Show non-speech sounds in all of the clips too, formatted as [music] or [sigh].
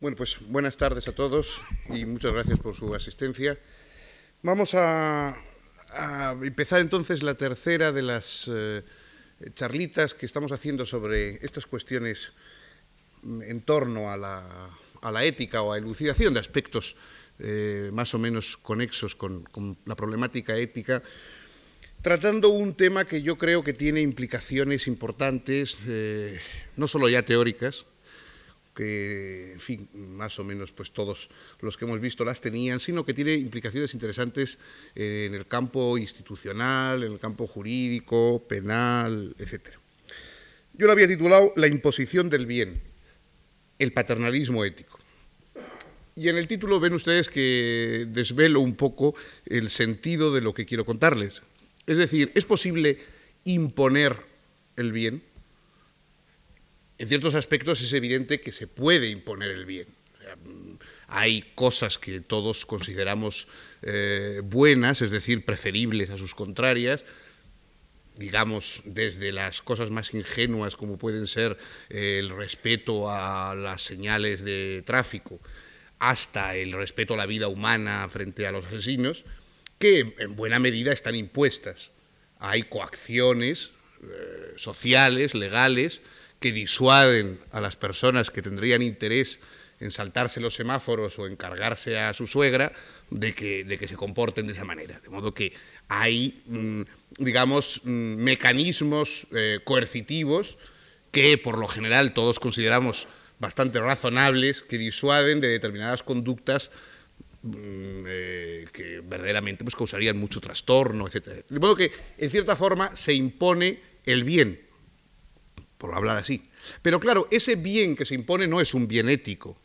Bueno, pues buenas tardes a todos y muchas gracias por su asistencia. Vamos a, empezar entonces la tercera de las eh, charlitas que estamos haciendo sobre estas cuestiones en torno a la, ética o a elucidación de aspectos eh, más o menos conexos con, la problemática ética, tratando un tema que yo creo que tiene implicaciones importantes, eh, no solo ya teóricas, que, en fin, más o menos pues todos los que hemos visto las tenían, sino que tiene implicaciones interesantes en el campo institucional, en el campo jurídico, penal, etc. Yo lo había titulado La imposición del bien, el paternalismo ético. Y en el título ven ustedes que desvelo un poco el sentido de lo que quiero contarles. Es decir, ¿es posible imponer el bien? En ciertos aspectos es evidente que se puede imponer el bien. Hay cosas que todos consideramos eh, buenas, es decir, preferibles a sus contrarias, digamos, desde las cosas más ingenuas como pueden ser eh, el respeto a las señales de tráfico, hasta el respeto a la vida humana frente a los asesinos, que en buena medida están impuestas. Hay coacciones eh, sociales, legales, que disuaden a las personas que tendrían interés en saltarse los semáforos o encargarse a su suegra de que, de que se comporten de esa manera. De modo que hay, mm, digamos, mm, mecanismos eh, coercitivos que por lo general todos consideramos bastante razonables, que disuaden de determinadas conductas mm, eh, que verdaderamente pues, causarían mucho trastorno, etc. De modo que, en cierta forma, se impone el bien por hablar así. Pero claro, ese bien que se impone no es un bien ético,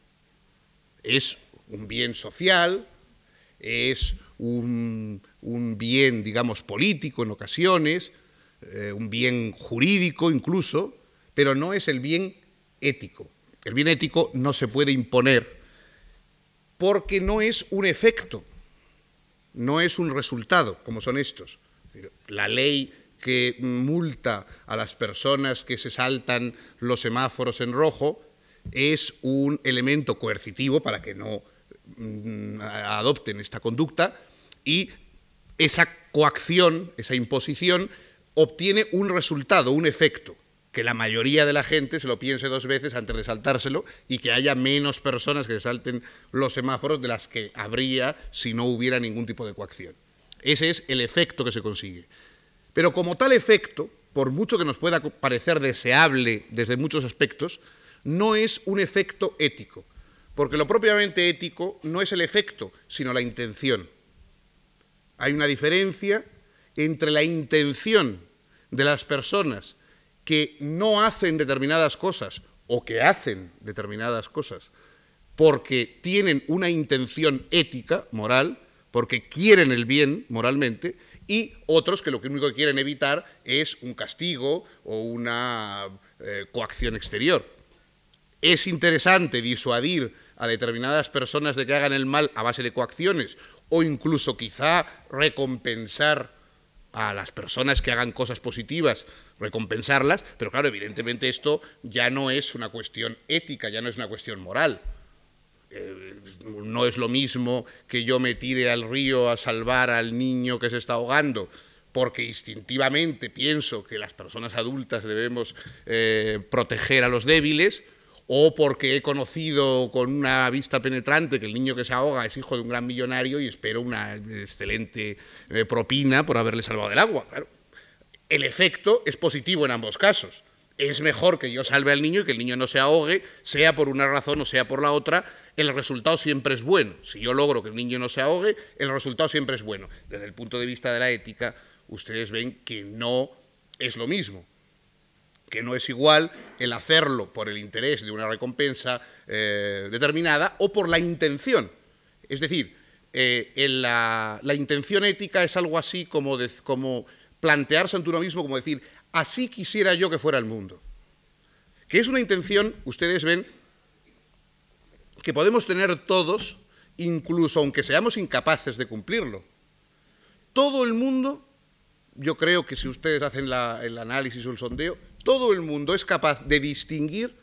es un bien social, es un, bien, digamos, político en ocasiones, eh, un bien jurídico incluso, pero no es el bien ético. El bien ético no se puede imponer porque no es un efecto, no es un resultado, como son estos. La ley que multa a las personas que se saltan los semáforos en rojo es un elemento coercitivo para que no mm, adopten esta conducta y esa coacción, esa imposición, obtiene un resultado, un efecto, que la mayoría de la gente se lo piense dos veces antes de saltárselo y que haya menos personas que salten los semáforos de las que habría si no hubiera ningún tipo de coacción. Ese es el efecto que se consigue. Pero como tal efecto, por mucho que nos pueda parecer deseable desde muchos aspectos, no es un efecto ético, porque lo propiamente ético no es el efecto, sino la intención. Hay una diferencia entre la intención de las personas que no hacen determinadas cosas o que hacen determinadas cosas porque tienen una intención ética, moral, porque quieren el bien moralmente, y otros que lo único que quieren evitar es un castigo o una eh, coacción exterior. Es interesante disuadir a determinadas personas de que hagan el mal a base de coacciones o incluso quizá recompensar a las personas que hagan cosas positivas, recompensarlas, pero claro, evidentemente esto ya no es una cuestión ética, ya no es una cuestión moral. No es lo mismo que yo me tire al río a salvar al niño que se está ahogando, porque instintivamente pienso que las personas adultas debemos eh, proteger a los débiles, o porque he conocido con una vista penetrante que el niño que se ahoga es hijo de un gran millonario y espero una excelente eh, propina por haberle salvado del agua. El efecto es positivo en ambos casos es mejor que yo salve al niño y que el niño no se ahogue, sea por una razón o sea por la otra, el resultado siempre es bueno. Si yo logro que el niño no se ahogue, el resultado siempre es bueno. Desde el punto de vista de la ética, ustedes ven que no es lo mismo, que no es igual el hacerlo por el interés de una recompensa eh, determinada o por la intención. Es decir, eh, la, intención ética es algo así como, como plantearse ante uno mismo, como decir, así quisiera yo que fuera el mundo. Que es una intención, ustedes ven, que podemos tener todos, incluso aunque seamos incapaces de cumplirlo. Todo el mundo, yo creo que si ustedes hacen el análisis o el sondeo, todo el mundo es capaz de distinguir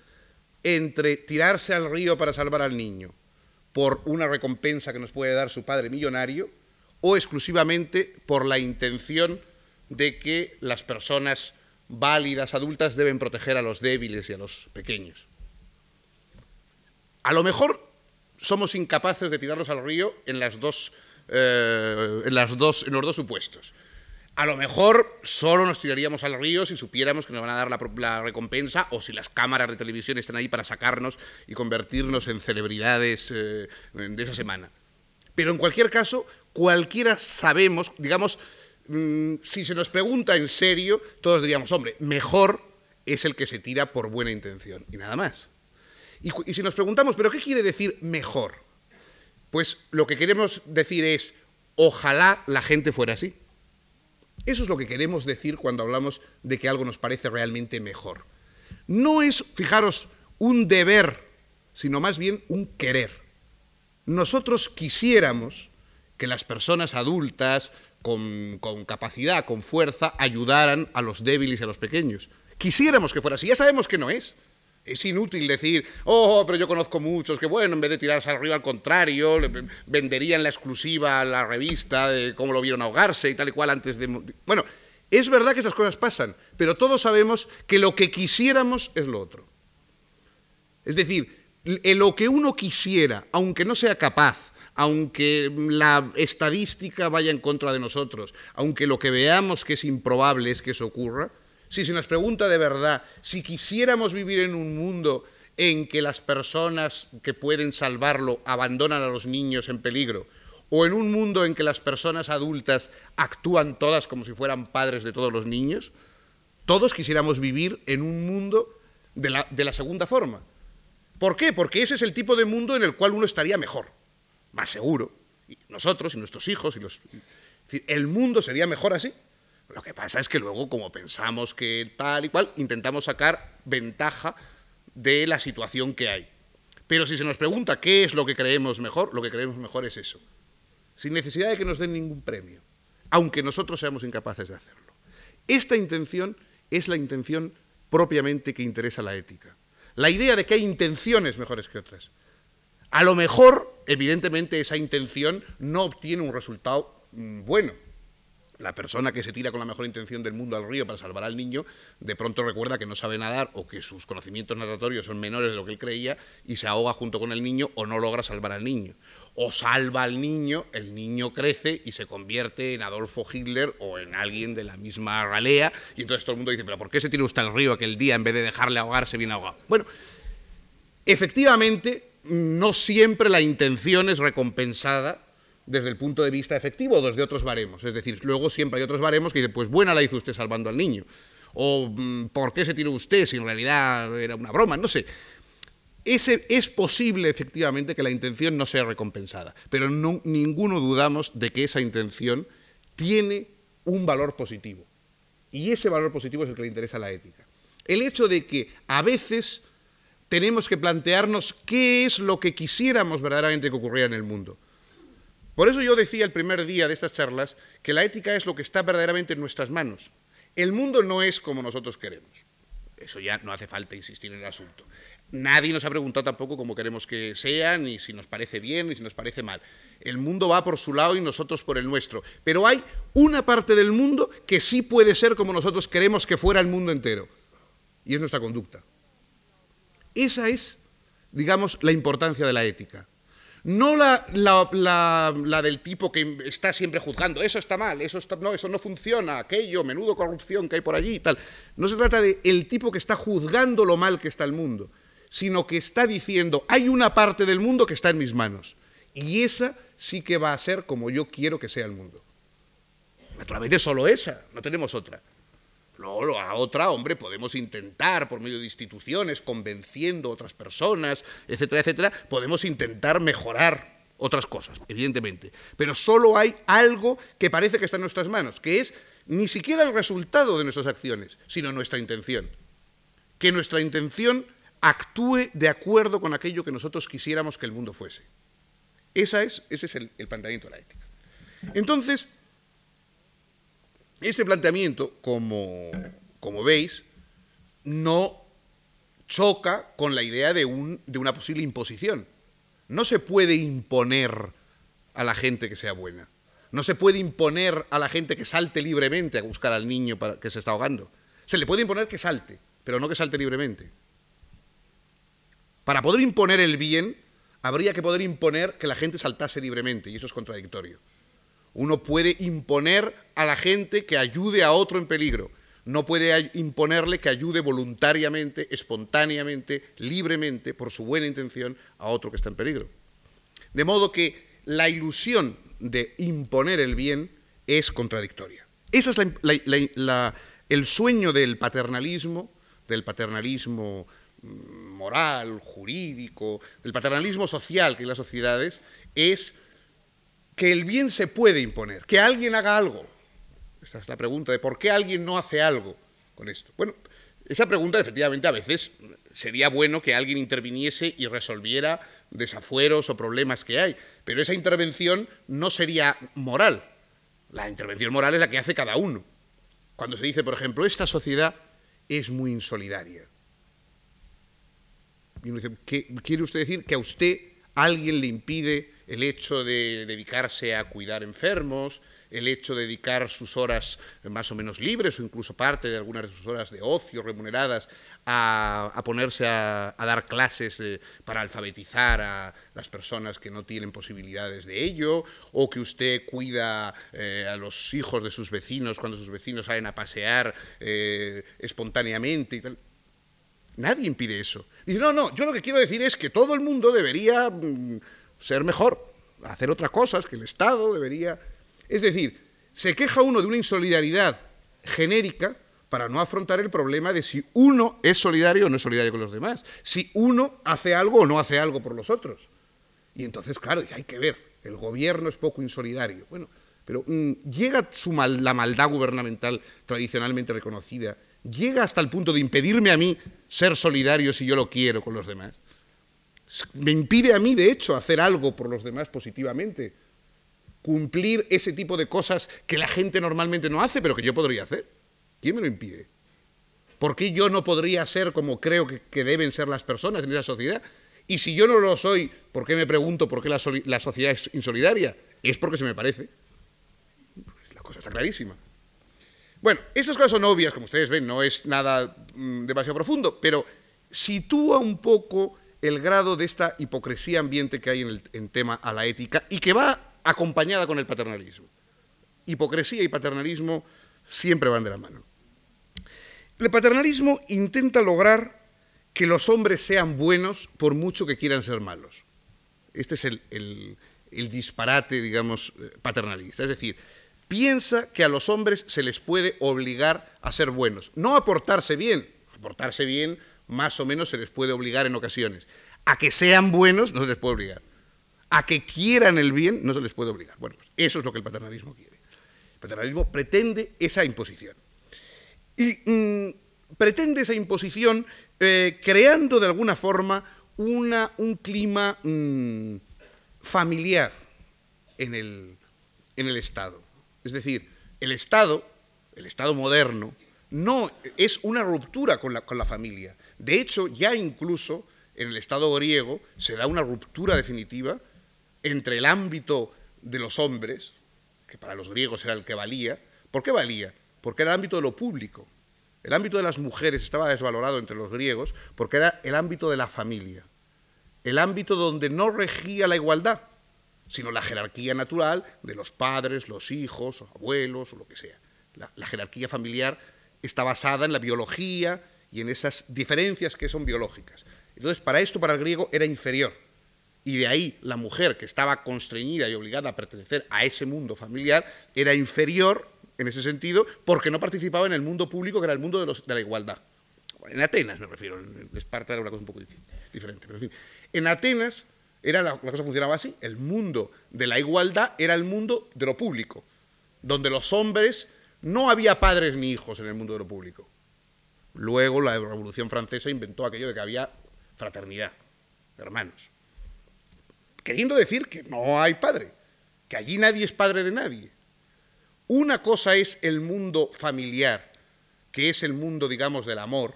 entre tirarse al río para salvar al niño por una recompensa que nos puede dar su padre millonario o exclusivamente por la intención de que las personas válidas, adultas, deben proteger a los débiles y a los pequeños. A lo mejor somos incapaces de tirarlos al río en, las dos, eh, los dos supuestos. A lo mejor solo nos tiraríamos al río si supiéramos que nos van a dar la, recompensa o si las cámaras de televisión están ahí para sacarnos y convertirnos en celebridades eh, de esa semana. Pero en cualquier caso, cualquiera sabemos, digamos, mm, si se nos pregunta en serio, todos diríamos, hombre, mejor es el que se tira por buena intención y nada más. Y, si nos preguntamos, ¿pero qué quiere decir mejor? Pues lo que queremos decir es, ojalá la gente fuera así. Eso es lo que queremos decir cuando hablamos de que algo nos parece realmente mejor. No es, fijaros, un deber, sino más bien un querer. Nosotros quisiéramos que las personas adultas, con, capacidad, con fuerza, ayudaran a los débiles y a los pequeños. Quisiéramos que fuera así, ya sabemos que no es. Es inútil decir, oh, pero yo conozco muchos que, bueno, en vez de tirarse arriba, al contrario, venderían la exclusiva a la revista de cómo lo vieron ahogarse y tal y cual antes de... Bueno, es verdad que esas cosas pasan, pero todos sabemos que lo que quisiéramos es lo otro. Es decir, lo que uno quisiera, aunque no sea capaz, aunque la estadística vaya en contra de nosotros, aunque lo que veamos que es improbable es que eso ocurra, si se nos pregunta de verdad si quisiéramos vivir en un mundo en que las personas que pueden salvarlo abandonan a los niños en peligro, o en un mundo en que las personas adultas actúan todas como si fueran padres de todos los niños, todos quisiéramos vivir en un mundo de la, segunda forma. ¿Por qué? Porque ese es el tipo de mundo en el cual uno estaría mejor, más seguro. Nosotros y nuestros hijos y los... El mundo sería mejor así. Lo que pasa es que luego, como pensamos que tal y cual, intentamos sacar ventaja de la situación que hay. Pero si se nos pregunta qué es lo que creemos mejor, lo que creemos mejor es eso, sin necesidad de que nos den ningún premio, aunque nosotros seamos incapaces de hacerlo. Esta intención es la intención propiamente que interesa la ética. La idea de que hay intenciones mejores que otras. A lo mejor, evidentemente, esa intención no obtiene un resultado mm, bueno, la persona que se tira con la mejor intención del mundo al río para salvar al niño, de pronto recuerda que no sabe nadar o que sus conocimientos natatorios son menores de lo que él creía y se ahoga junto con el niño o no logra salvar al niño. O salva al niño, el niño crece y se convierte en Adolfo Hitler o en alguien de la misma ralea y entonces todo el mundo dice, pero ¿por qué se tira usted al río aquel día en vez de dejarle ahogarse bien ahogado? Bueno, efectivamente, no siempre la intención es recompensada desde el punto de vista efectivo desde otros baremos. Es decir, luego siempre hay otros baremos que dicen, pues buena la hizo usted salvando al niño. O mm, ¿por qué se tiró usted si en realidad era una broma? No sé. Ese, es posible efectivamente que la intención no sea recompensada, pero no, ninguno dudamos de que esa intención tiene un valor positivo. Y ese valor positivo es el que le interesa a la ética. El hecho de que a veces tenemos que plantearnos qué es lo que quisiéramos verdaderamente que ocurriera en el mundo. Por eso yo decía el primer día de estas charlas que la ética es lo que está verdaderamente en nuestras manos. El mundo no es como nosotros queremos. Eso ya no hace falta insistir en el asunto. Nadie nos ha preguntado tampoco cómo queremos que sea, ni si nos parece bien, ni si nos parece mal. El mundo va por su lado y nosotros por el nuestro. Pero hay una parte del mundo que sí puede ser como nosotros queremos que fuera el mundo entero. Y es nuestra conducta. Esa es, digamos, la importancia de la ética. No la, la, del tipo que está siempre juzgando, eso está mal, eso, no, eso no funciona, aquello, menudo corrupción que hay por allí y tal. No se trata de el tipo que está juzgando lo mal que está el mundo, sino que está diciendo, hay una parte del mundo que está en mis manos, y esa sí que va a ser como yo quiero que sea el mundo. Naturalmente solo esa, no tenemos otra. Luego, a otra, hombre, podemos intentar, por medio de instituciones, convenciendo a otras personas, etcétera, etcétera, podemos intentar mejorar otras cosas, evidentemente. Pero solo hay algo que parece que está en nuestras manos, que es ni siquiera el resultado de nuestras acciones, sino nuestra intención. Que nuestra intención actúe de acuerdo con aquello que nosotros quisiéramos que el mundo fuese. Esa es, ese es el, el planteamiento de la ética. Entonces, este planteamiento, como, veis, no choca con la idea de, un, de una posible imposición. No se puede imponer a la gente que sea buena. No se puede imponer a la gente que salte libremente a buscar al niño para, que se está ahogando. Se le puede imponer que salte, pero no que salte libremente. Para poder imponer el bien, habría que poder imponer que la gente saltase libremente, y eso es contradictorio. Uno puede imponer a la gente que ayude a otro en peligro, no puede imponerle que ayude voluntariamente, espontáneamente, libremente, por su buena intención, a otro que está en peligro. De modo que la ilusión de imponer el bien es contradictoria. Ese es el sueño del paternalismo, del paternalismo mm, moral, jurídico, del paternalismo social que hay en las sociedades, es que el bien se puede imponer, que alguien haga algo. Esa es la pregunta de por qué alguien no hace algo con esto. Bueno, esa pregunta efectivamente a veces sería bueno que alguien interviniese y resolviera desafueros o problemas que hay, pero esa intervención no sería moral. La intervención moral es la que hace cada uno. Cuando se dice, por ejemplo, esta sociedad es muy insolidaria. Y uno dice, ¿quiere usted decir que a usted alguien le impide el hecho de dedicarse a cuidar enfermos, el hecho de dedicar sus horas más o menos libres o incluso parte de algunas de sus horas de ocio remuneradas a, ponerse a, dar clases para alfabetizar a las personas que no tienen posibilidades de ello, o que usted cuida eh, a los hijos de sus vecinos cuando sus vecinos salen a pasear eh, espontáneamente y tal. Nadie impide eso. Dice, no, no, yo lo que quiero decir es que todo el mundo debería mm, ser mejor, hacer otras cosas, que el Estado debería... Es decir, se queja uno de una insolidaridad genérica para no afrontar el problema de si uno es solidario o no es solidario con los demás, si uno hace algo o no hace algo por los otros. Y entonces, claro, hay que ver, el gobierno es poco insolidario. Bueno, pero mm, llega su la maldad gubernamental tradicionalmente reconocida, llega hasta el punto de impedirme a mí ser solidario si yo lo quiero con los demás. Me impide a mí, de hecho, hacer algo por los demás positivamente, cumplir ese tipo de cosas que la gente normalmente no hace, pero que yo podría hacer. ¿Quién me lo impide? ¿Por qué yo no podría ser como creo que, deben ser las personas en esa sociedad? Y si yo no lo soy, ¿por qué me pregunto por qué la, sociedad es insolidaria? Es porque se me parece. Pues la cosa está clarísima. Bueno, estas cosas son obvias, como ustedes ven, no es nada mm, demasiado profundo, pero sitúa un poco el grado de esta hipocresía ambiente que hay en el tema a la ética y que va acompañada con el paternalismo. Hipocresía y paternalismo siempre van de la mano. El paternalismo intenta lograr que los hombres sean buenos por mucho que quieran ser malos. Este es el, disparate, digamos, eh, paternalista. Es decir, piensa que a los hombres se les puede obligar a ser buenos, no a portarse bien. A portarse bien más o menos se les puede obligar en ocasiones. A que sean buenos no se les puede obligar. A que quieran el bien no se les puede obligar. Bueno, pues eso es lo que el paternalismo quiere. El paternalismo pretende esa imposición. Y mm, pretende esa imposición eh, creando de alguna forma un clima mm, familiar en el, en el Estado. Es decir, el Estado, el Estado moderno, no es una ruptura con la, con la familia. De hecho, ya incluso en el Estado griego se da una ruptura definitiva entre el ámbito de los hombres, que para los griegos era el que valía. ¿Por qué valía? Porque era el ámbito de lo público. El ámbito de las mujeres estaba desvalorado entre los griegos porque era el ámbito de la familia, el ámbito donde no regía la igualdad, sino la jerarquía natural de los padres, los hijos, los abuelos o lo que sea. La, la jerarquía familiar está basada en la biología y en esas diferencias que son biológicas. Entonces, para esto, para el griego, era inferior y de ahí la mujer que estaba constreñida y obligada a pertenecer a ese mundo familiar era inferior en ese sentido porque no participaba en el mundo público que era el mundo de, la igualdad. En Atenas me refiero, en Esparta era una cosa un poco diferente. En Atenas era la, la cosa funcionaba así, el mundo de la igualdad era el mundo de lo público, donde los hombres no había padres ni hijos en el mundo de lo público. Luego la Revolución Francesa inventó aquello de que había fraternidad, hermanos queriendo decir que no hay padre, que allí nadie es padre de nadie. Una cosa es el mundo familiar, que es el mundo, digamos, del amor,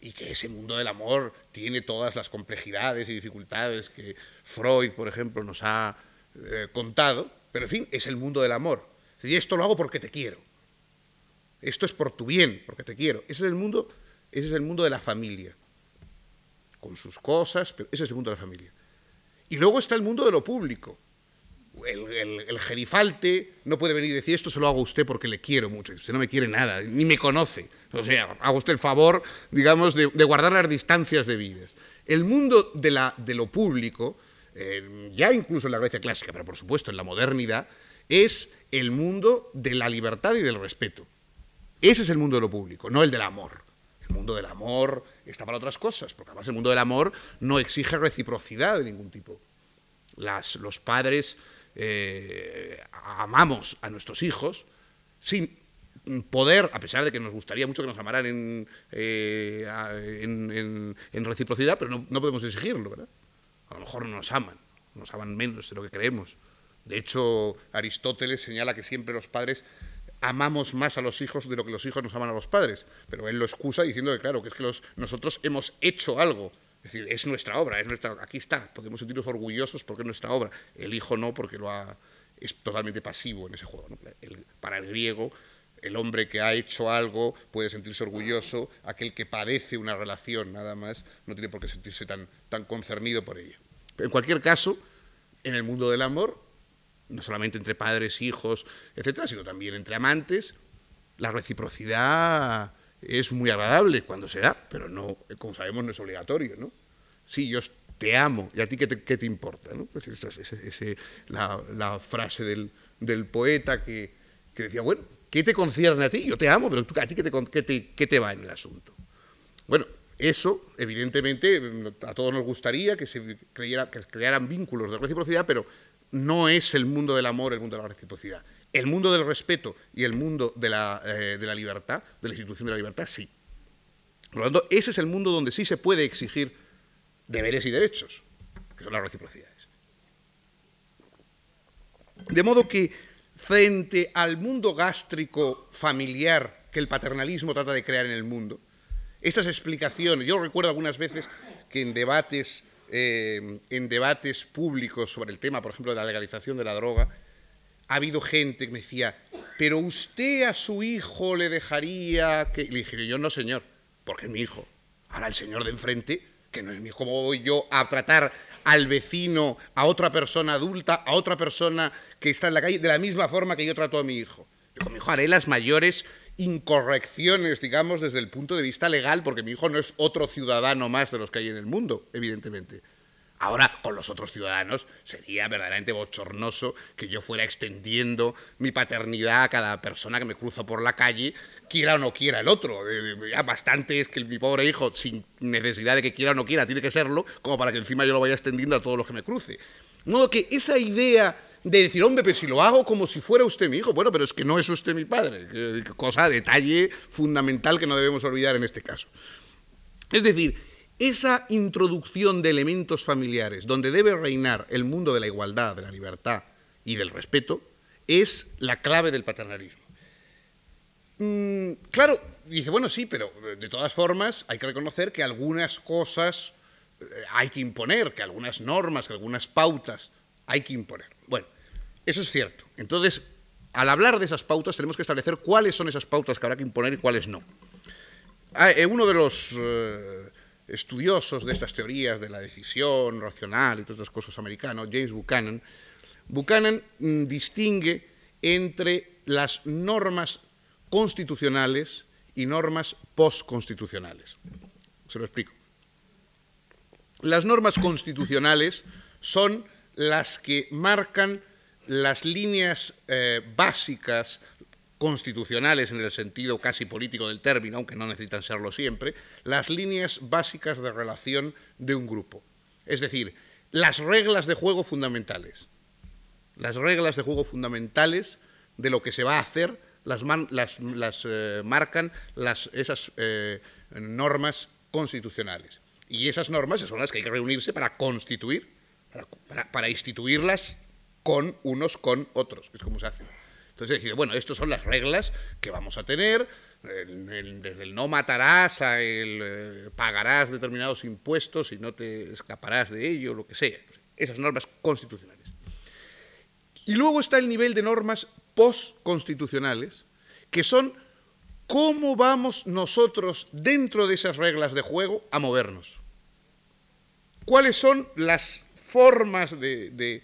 y que ese mundo del amor tiene todas las complejidades y dificultades que Freud, por ejemplo, nos ha eh, contado, pero en fin, es el mundo del amor. Y esto lo hago porque te quiero. Esto es por tu bien, porque te quiero. Ese es el mundo, ese es el mundo de la familia, con sus cosas, pero ese es el mundo de la familia. Y luego está el mundo de lo público, el, gerifalte no puede venir y decir esto se lo hago a usted porque le quiero mucho. Usted no me quiere nada, ni me conoce. O sea, hago usted el favor, digamos, de, guardar las distancias debidas. El mundo de, la, de lo público, eh, ya incluso en la Grecia clásica, pero por supuesto en la modernidad, es el mundo de la libertad y del respeto. Ese es el mundo de lo público, no el del amor. El mundo del amor está para otras cosas, porque además el mundo del amor no exige reciprocidad de ningún tipo. Los padres eh, amamos a nuestros hijos sin poder, a pesar de que nos gustaría mucho que nos amaran eh, en, reciprocidad, pero no, podemos exigirlo, ¿verdad? A lo mejor no nos aman, nos aman menos de lo que creemos. De hecho, Aristóteles señala que siempre los padres amamos más a los hijos de lo que los hijos nos aman a los padres, pero él lo excusa diciendo que claro, que es que nosotros hemos hecho algo es decir, es nuestra obra, es nuestra, aquí está, podemos sentirnos orgullosos porque es nuestra obra. El hijo no, porque lo ha, es totalmente pasivo en ese juego. para el griego, el hombre que ha hecho algo puede sentirse orgulloso, aquel que padece una relación nada más no tiene por qué sentirse tan, tan concernido por ella. En cualquier caso, en el mundo del amor, no solamente entre padres, hijos, etcétera, sino también entre amantes, la reciprocidad es muy agradable cuando se da, pero no, como sabemos, no es obligatorio, ¿no? Sí, yo te amo, ¿y a ti qué te, importa? ¿no? Es decir, la, frase del, poeta que, decía, bueno, ¿qué te concierne a ti? Yo te amo, pero ¿a ti qué te, qué te, va en el asunto? Bueno, eso, evidentemente, a todos nos gustaría que se creyera, que crearan vínculos de reciprocidad, pero no es el mundo del amor el mundo de la reciprocidad. El mundo del respeto y el mundo de la, eh, de la libertad, de la institución de la libertad, sí. Por lo tanto, ese es el mundo donde sí se puede exigir deberes y derechos, que son las reciprocidades. De modo que frente al mundo gástrico familiar que el paternalismo trata de crear en el mundo, estas explicaciones, yo recuerdo algunas veces que en debates, eh, en debates públicos sobre el tema, por ejemplo, de la legalización de la droga, ha habido gente que me decía, pero usted a su hijo le dejaría que... le dije, yo no, señor, porque es mi hijo. Ahora el señor de enfrente, que no es mi hijo, ¿cómo voy yo a tratar al vecino, a otra persona adulta, a otra persona que está en la calle, de la misma forma que yo trato a mi hijo? Yo con mi hijo haré las mayores incorrecciones, digamos, desde el punto de vista legal, porque mi hijo no es otro ciudadano más de los que hay en el mundo, evidentemente. Ahora, con los otros ciudadanos, sería verdaderamente bochornoso que yo fuera extendiendo mi paternidad a cada persona que me cruzo por la calle, quiera o no quiera el otro. Eh, ya bastante es que mi pobre hijo, sin necesidad de que quiera o no quiera, tiene que serlo, como para que encima yo lo vaya extendiendo a todos los que me cruce. De modo que esa idea de decir, hombre, pero si lo hago como si fuera usted mi hijo, bueno, pero es que no es usted mi padre, cosa, detalle fundamental que no debemos olvidar en este caso. Es decir, esa introducción de elementos familiares, donde debe reinar el mundo de la igualdad, de la libertad y del respeto, es la clave del paternalismo. Mm, claro, dice, bueno, sí, pero de todas formas hay que reconocer que algunas cosas eh, hay que imponer, que algunas normas, que algunas pautas hay que imponer. Eso es cierto. Entonces, al hablar de esas pautas tenemos que establecer cuáles son esas pautas que habrá que imponer y cuáles no. Ah, eh, uno de los... Eh, estudiosos de estas teorías de la decisión racional y todas estas cosas americanos, James Buchanan, Buchanan mm, distingue entre las normas constitucionales y normas postconstitucionales. Se lo explico. Las normas constitucionales son las que marcan las líneas eh, básicas, constitucionales en el sentido casi político del término, aunque no necesitan serlo siempre, las líneas básicas de relación de un grupo. Es decir, las reglas de juego fundamentales. Las reglas de juego fundamentales de lo que se va a hacer las, eh, marcan esas eh, normas constitucionales. Y esas normas son las que hay que reunirse para constituir, para, para instituirlas con unos con otros, es como se hace. Entonces decir, bueno, estas son las reglas que vamos a tener desde el no matarás a el eh, pagarás determinados impuestos y no te escaparás de ello, lo que sea. Esas normas constitucionales. Y luego está el nivel de normas postconstitucionales, que son cómo vamos nosotros dentro de esas reglas de juego a movernos. ¿Cuáles son las formas de,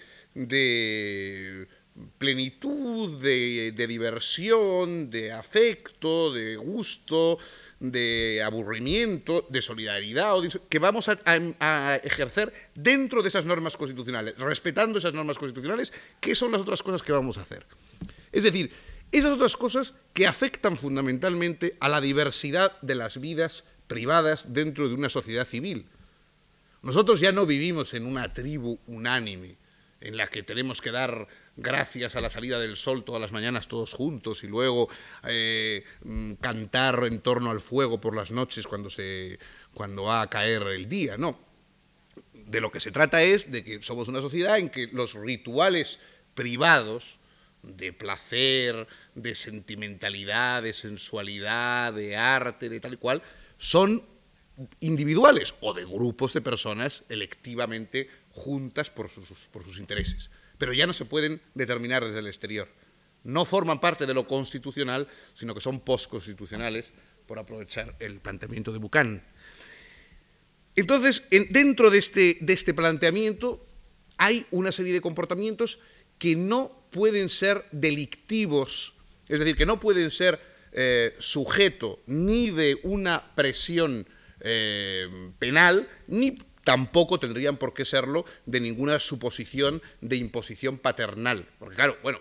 plenitud, de, diversión, de afecto, de gusto, de aburrimiento, de solidaridad, que vamos a, ejercer dentro de esas normas constitucionales, respetando esas normas constitucionales, ¿qué son las otras cosas que vamos a hacer? Es decir, esas otras cosas que afectan fundamentalmente a la diversidad de las vidas privadas dentro de una sociedad civil. Nosotros ya no vivimos en una tribu unánime, en la que tenemos que dar gracias a la salida del sol todas las mañanas todos juntos y luego eh, mm, cantar en torno al fuego por las noches cuando, se, cuando va a caer el día. No. De lo que se trata es de que somos una sociedad en que los rituales privados de placer, de sentimentalidad, de sensualidad, de arte, de tal y cual, son individuales o de grupos de personas electivamente juntas por sus, intereses. Pero ya no se pueden determinar desde el exterior. No forman parte de lo constitucional, sino que son postconstitucionales, por aprovechar el planteamiento de Buchan. Entonces, dentro de este, de este planteamiento hay una serie de comportamientos que no pueden ser delictivos, es decir, que no pueden ser eh, sujeto ni de una presión eh, penal, ni tampoco tendrían por qué serlo de ninguna suposición de imposición paternal. Porque claro, bueno,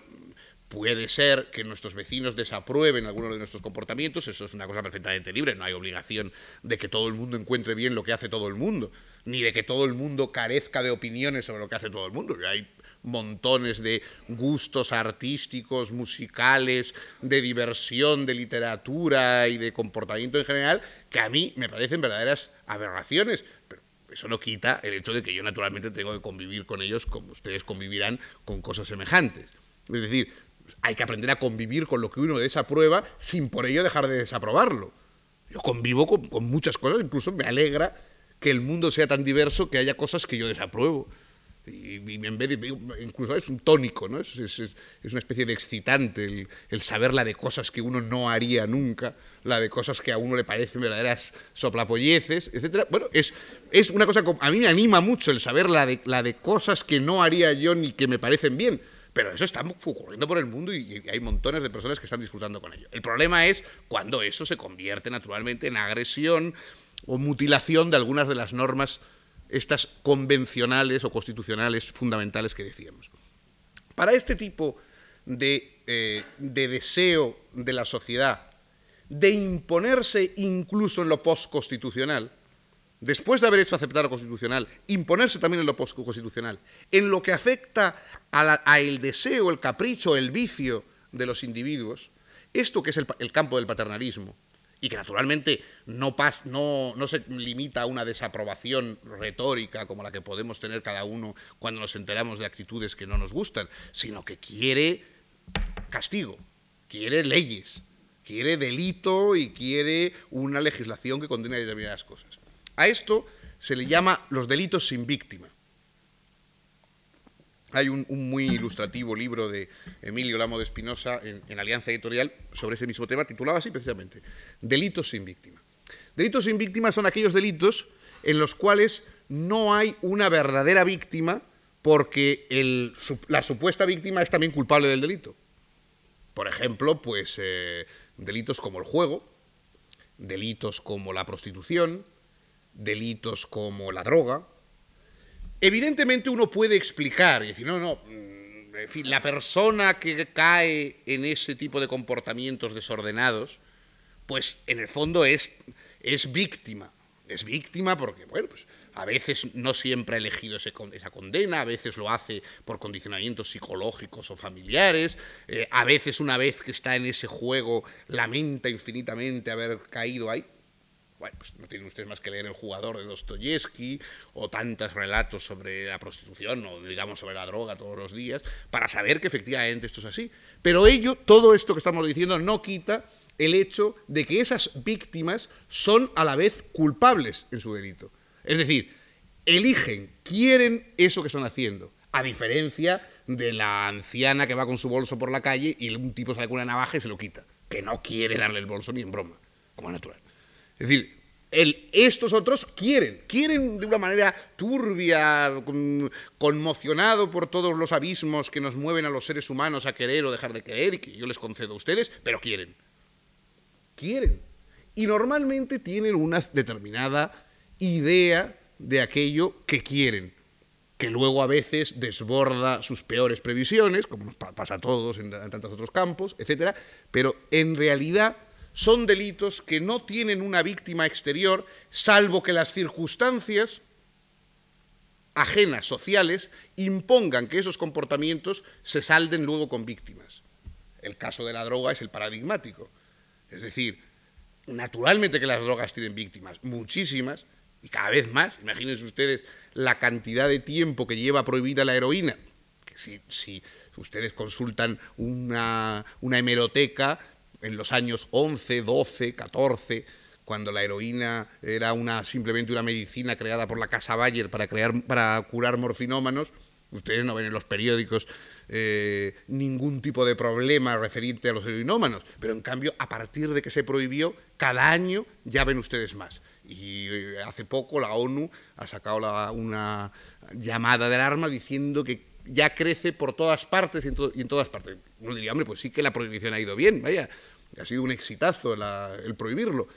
puede ser que nuestros vecinos desaprueben algunos de nuestros comportamientos, eso es una cosa perfectamente libre, no hay obligación de que todo el mundo encuentre bien lo que hace todo el mundo, ni de que todo el mundo carezca de opiniones sobre lo que hace todo el mundo. Hay montones de gustos artísticos, musicales, de diversión, de literatura y de comportamiento en general, que a mí me parecen verdaderas aberraciones. Eso no quita el hecho de que yo naturalmente tengo que convivir con ellos como ustedes convivirán con cosas semejantes. Es decir, hay que aprender a convivir con lo que uno desaprueba sin por ello dejar de desaprobarlo. Yo convivo con, con muchas cosas, incluso me alegra que el mundo sea tan diverso que haya cosas que yo desapruebo y, en vez incluso es un tónico, ¿no? Es, es, es una especie de excitante el, el, saber la de cosas que uno no haría nunca, la de cosas que a uno le parecen verdaderas soplapolleces, etcétera. Bueno, es, es una cosa, a mí me anima mucho el saber la de, la de cosas que no haría yo ni que me parecen bien, pero eso está ocurriendo por el mundo y hay montones de personas que están disfrutando con ello. El problema es cuando eso se convierte naturalmente en agresión o mutilación de algunas de las normas estas convencionales o constitucionales fundamentales que decíamos. Para este tipo de, eh, de deseo de la sociedad de imponerse incluso en lo postconstitucional, después de haber hecho aceptar lo constitucional, imponerse también en lo postconstitucional, en lo que afecta a, el deseo, el capricho, el vicio de los individuos, esto que es el campo del paternalismo, y que naturalmente no, se limita a una desaprobación retórica como la que podemos tener cada uno cuando nos enteramos de actitudes que no nos gustan, sino que quiere castigo, quiere leyes, quiere delito y quiere una legislación que condene determinadas cosas. A esto se le llama los delitos sin víctima. Hay un, muy ilustrativo libro de Emilio Lamo de Espinosa en, Alianza Editorial sobre ese mismo tema, titulado así precisamente, Delitos sin víctima. Delitos sin víctima son aquellos delitos en los cuales no hay una verdadera víctima porque la supuesta víctima es también culpable del delito. Por ejemplo, pues eh, delitos como el juego, delitos como la prostitución, delitos como la droga, Evidentemente uno puede explicar y decir, no, no, mm, en fin, la persona que cae en ese tipo de comportamientos desordenados, pues en el fondo es, es víctima. Es víctima porque, bueno, pues a veces no siempre ha elegido esa condena, a veces lo hace por condicionamientos psicológicos o familiares, eh, a veces una vez que está en ese juego lamenta infinitamente haber caído ahí. Bueno, pues no tienen ustedes más que leer El jugador de Dostoyevsky o tantos relatos sobre la prostitución o digamos sobre la droga todos los días para saber que efectivamente esto es así. Pero ello, todo esto que estamos diciendo, no quita el hecho de que esas víctimas son a la vez culpables en su delito. Es decir, eligen, quieren eso que están haciendo, a diferencia de la anciana que va con su bolso por la calle y un tipo sale con una navaja y se lo quita, que no quiere darle el bolso ni en broma, como es natural. Es decir, estos otros quieren, quieren de una manera turbia, conmocionado por todos los abismos que nos mueven a los seres humanos a querer o dejar de querer y que yo les concedo a ustedes, pero quieren. Quieren. Y normalmente tienen una determinada idea de aquello que quieren, que luego a veces desborda sus peores previsiones, como pasa a todos en, en tantos otros campos, etc. Pero en realidad son delitos que no tienen una víctima exterior, salvo que las circunstancias ajenas, sociales, impongan que esos comportamientos se salden luego con víctimas. El caso de la droga es el paradigmático. Es decir, naturalmente que las drogas tienen víctimas, muchísimas, y cada vez más. Imagínense ustedes la cantidad de tiempo que lleva prohibida la heroína. Si, si ustedes consultan una, una hemeroteca, en los años 11, 12, 14, cuando la heroína era una, simplemente una medicina creada por la Casa Bayer para, crear, para curar morfinómanos, ustedes no ven en los periódicos eh, ningún tipo de problema referente a los heroinómanos, pero en cambio, a partir de que se prohibió, cada año ya ven ustedes más. Y eh, hace poco la ONU ha sacado una llamada de alarma diciendo que ya crece por todas partes y en, todas partes. Uno diría, hombre, pues sí que la prohibición ha ido bien, vaya, ha sido un exitazo el prohibirlo.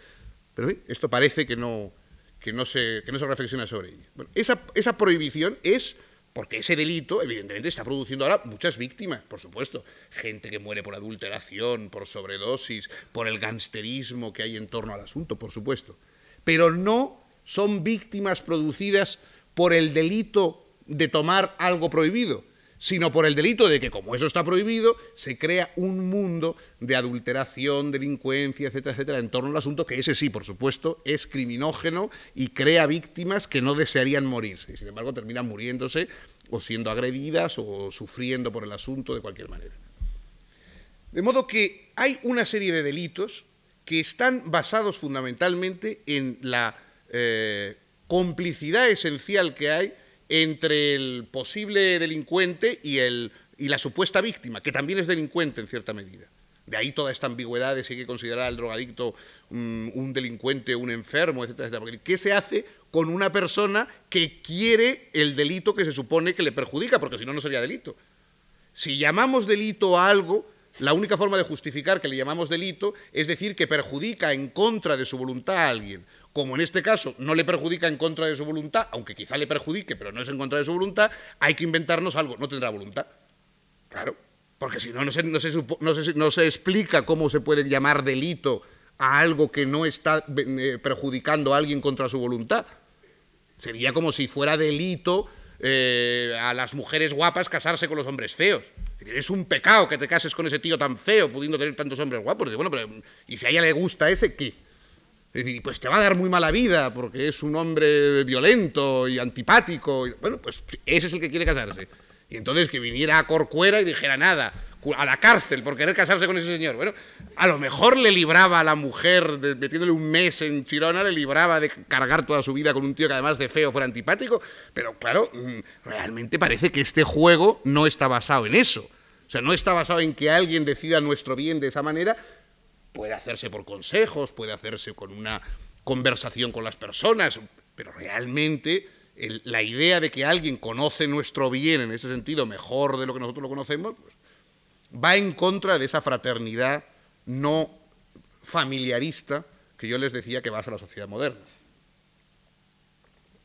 Pero esto parece que no, que no, se, que no se reflexiona sobre ello. Esa, esa prohibición es porque ese delito, evidentemente, está produciendo ahora muchas víctimas, por supuesto. Gente que muere por adulteración, por sobredosis, por el gangsterismo que hay en torno al asunto, por supuesto. Pero no son víctimas producidas por el delito de tomar algo prohibido, sino por el delito de que, como eso está prohibido, se crea un mundo de adulteración, delincuencia, etcétera, etcétera, en torno al asunto, que ese sí, por supuesto, es criminógeno y crea víctimas que no desearían morirse, y sin embargo terminan muriéndose o siendo agredidas o sufriendo por el asunto de cualquier manera. De modo que hay una serie de delitos que están basados fundamentalmente en la eh, complicidad esencial que hay entre el posible delincuente y, la supuesta víctima, que también es delincuente en cierta medida. De ahí toda esta ambigüedad de si hay que considerar al drogadicto un delincuente, un enfermo, etcétera, etcétera. ¿Qué se hace con una persona que quiere el delito que se supone que le perjudica? Porque si no, no sería delito. Si llamamos delito a algo, la única forma de justificar que le llamamos delito es decir que perjudica en contra de su voluntad a alguien como en este caso no le perjudica en contra de su voluntad, aunque quizá le perjudique, pero no es en contra de su voluntad, hay que inventarnos algo. No tendrá voluntad. Claro, porque si no, no se, no se, explica cómo se puede llamar delito a algo que no está eh, perjudicando a alguien contra su voluntad. Sería como si fuera delito eh, a las mujeres guapas casarse con los hombres feos. Es un pecado que te cases con ese tío tan feo, pudiendo tener tantos hombres guapos. ¿y si a ella le gusta ese, qué? Es decir, pues te va a dar muy mala vida porque es un hombre violento y antipático. Bueno, pues ese es el que quiere casarse. Y entonces que viniera a Corcuera y dijera nada, a la cárcel por querer casarse con ese señor. Bueno, a lo mejor le libraba a la mujer, metiéndole un mes en Chirona, le libraba de cargar toda su vida con un tío que además de feo fuera antipático. Pero claro, mm, realmente parece que este juego no está basado en eso. O sea, no está basado en que alguien decida nuestro bien de esa manera, Puede hacerse por consejos, puede hacerse con una conversación con las personas, pero realmente la idea de que alguien conoce nuestro bien en ese sentido mejor de lo que nosotros lo conocemos, pues, va en contra de esa fraternidad no familiarista que yo les decía que basa la sociedad moderna.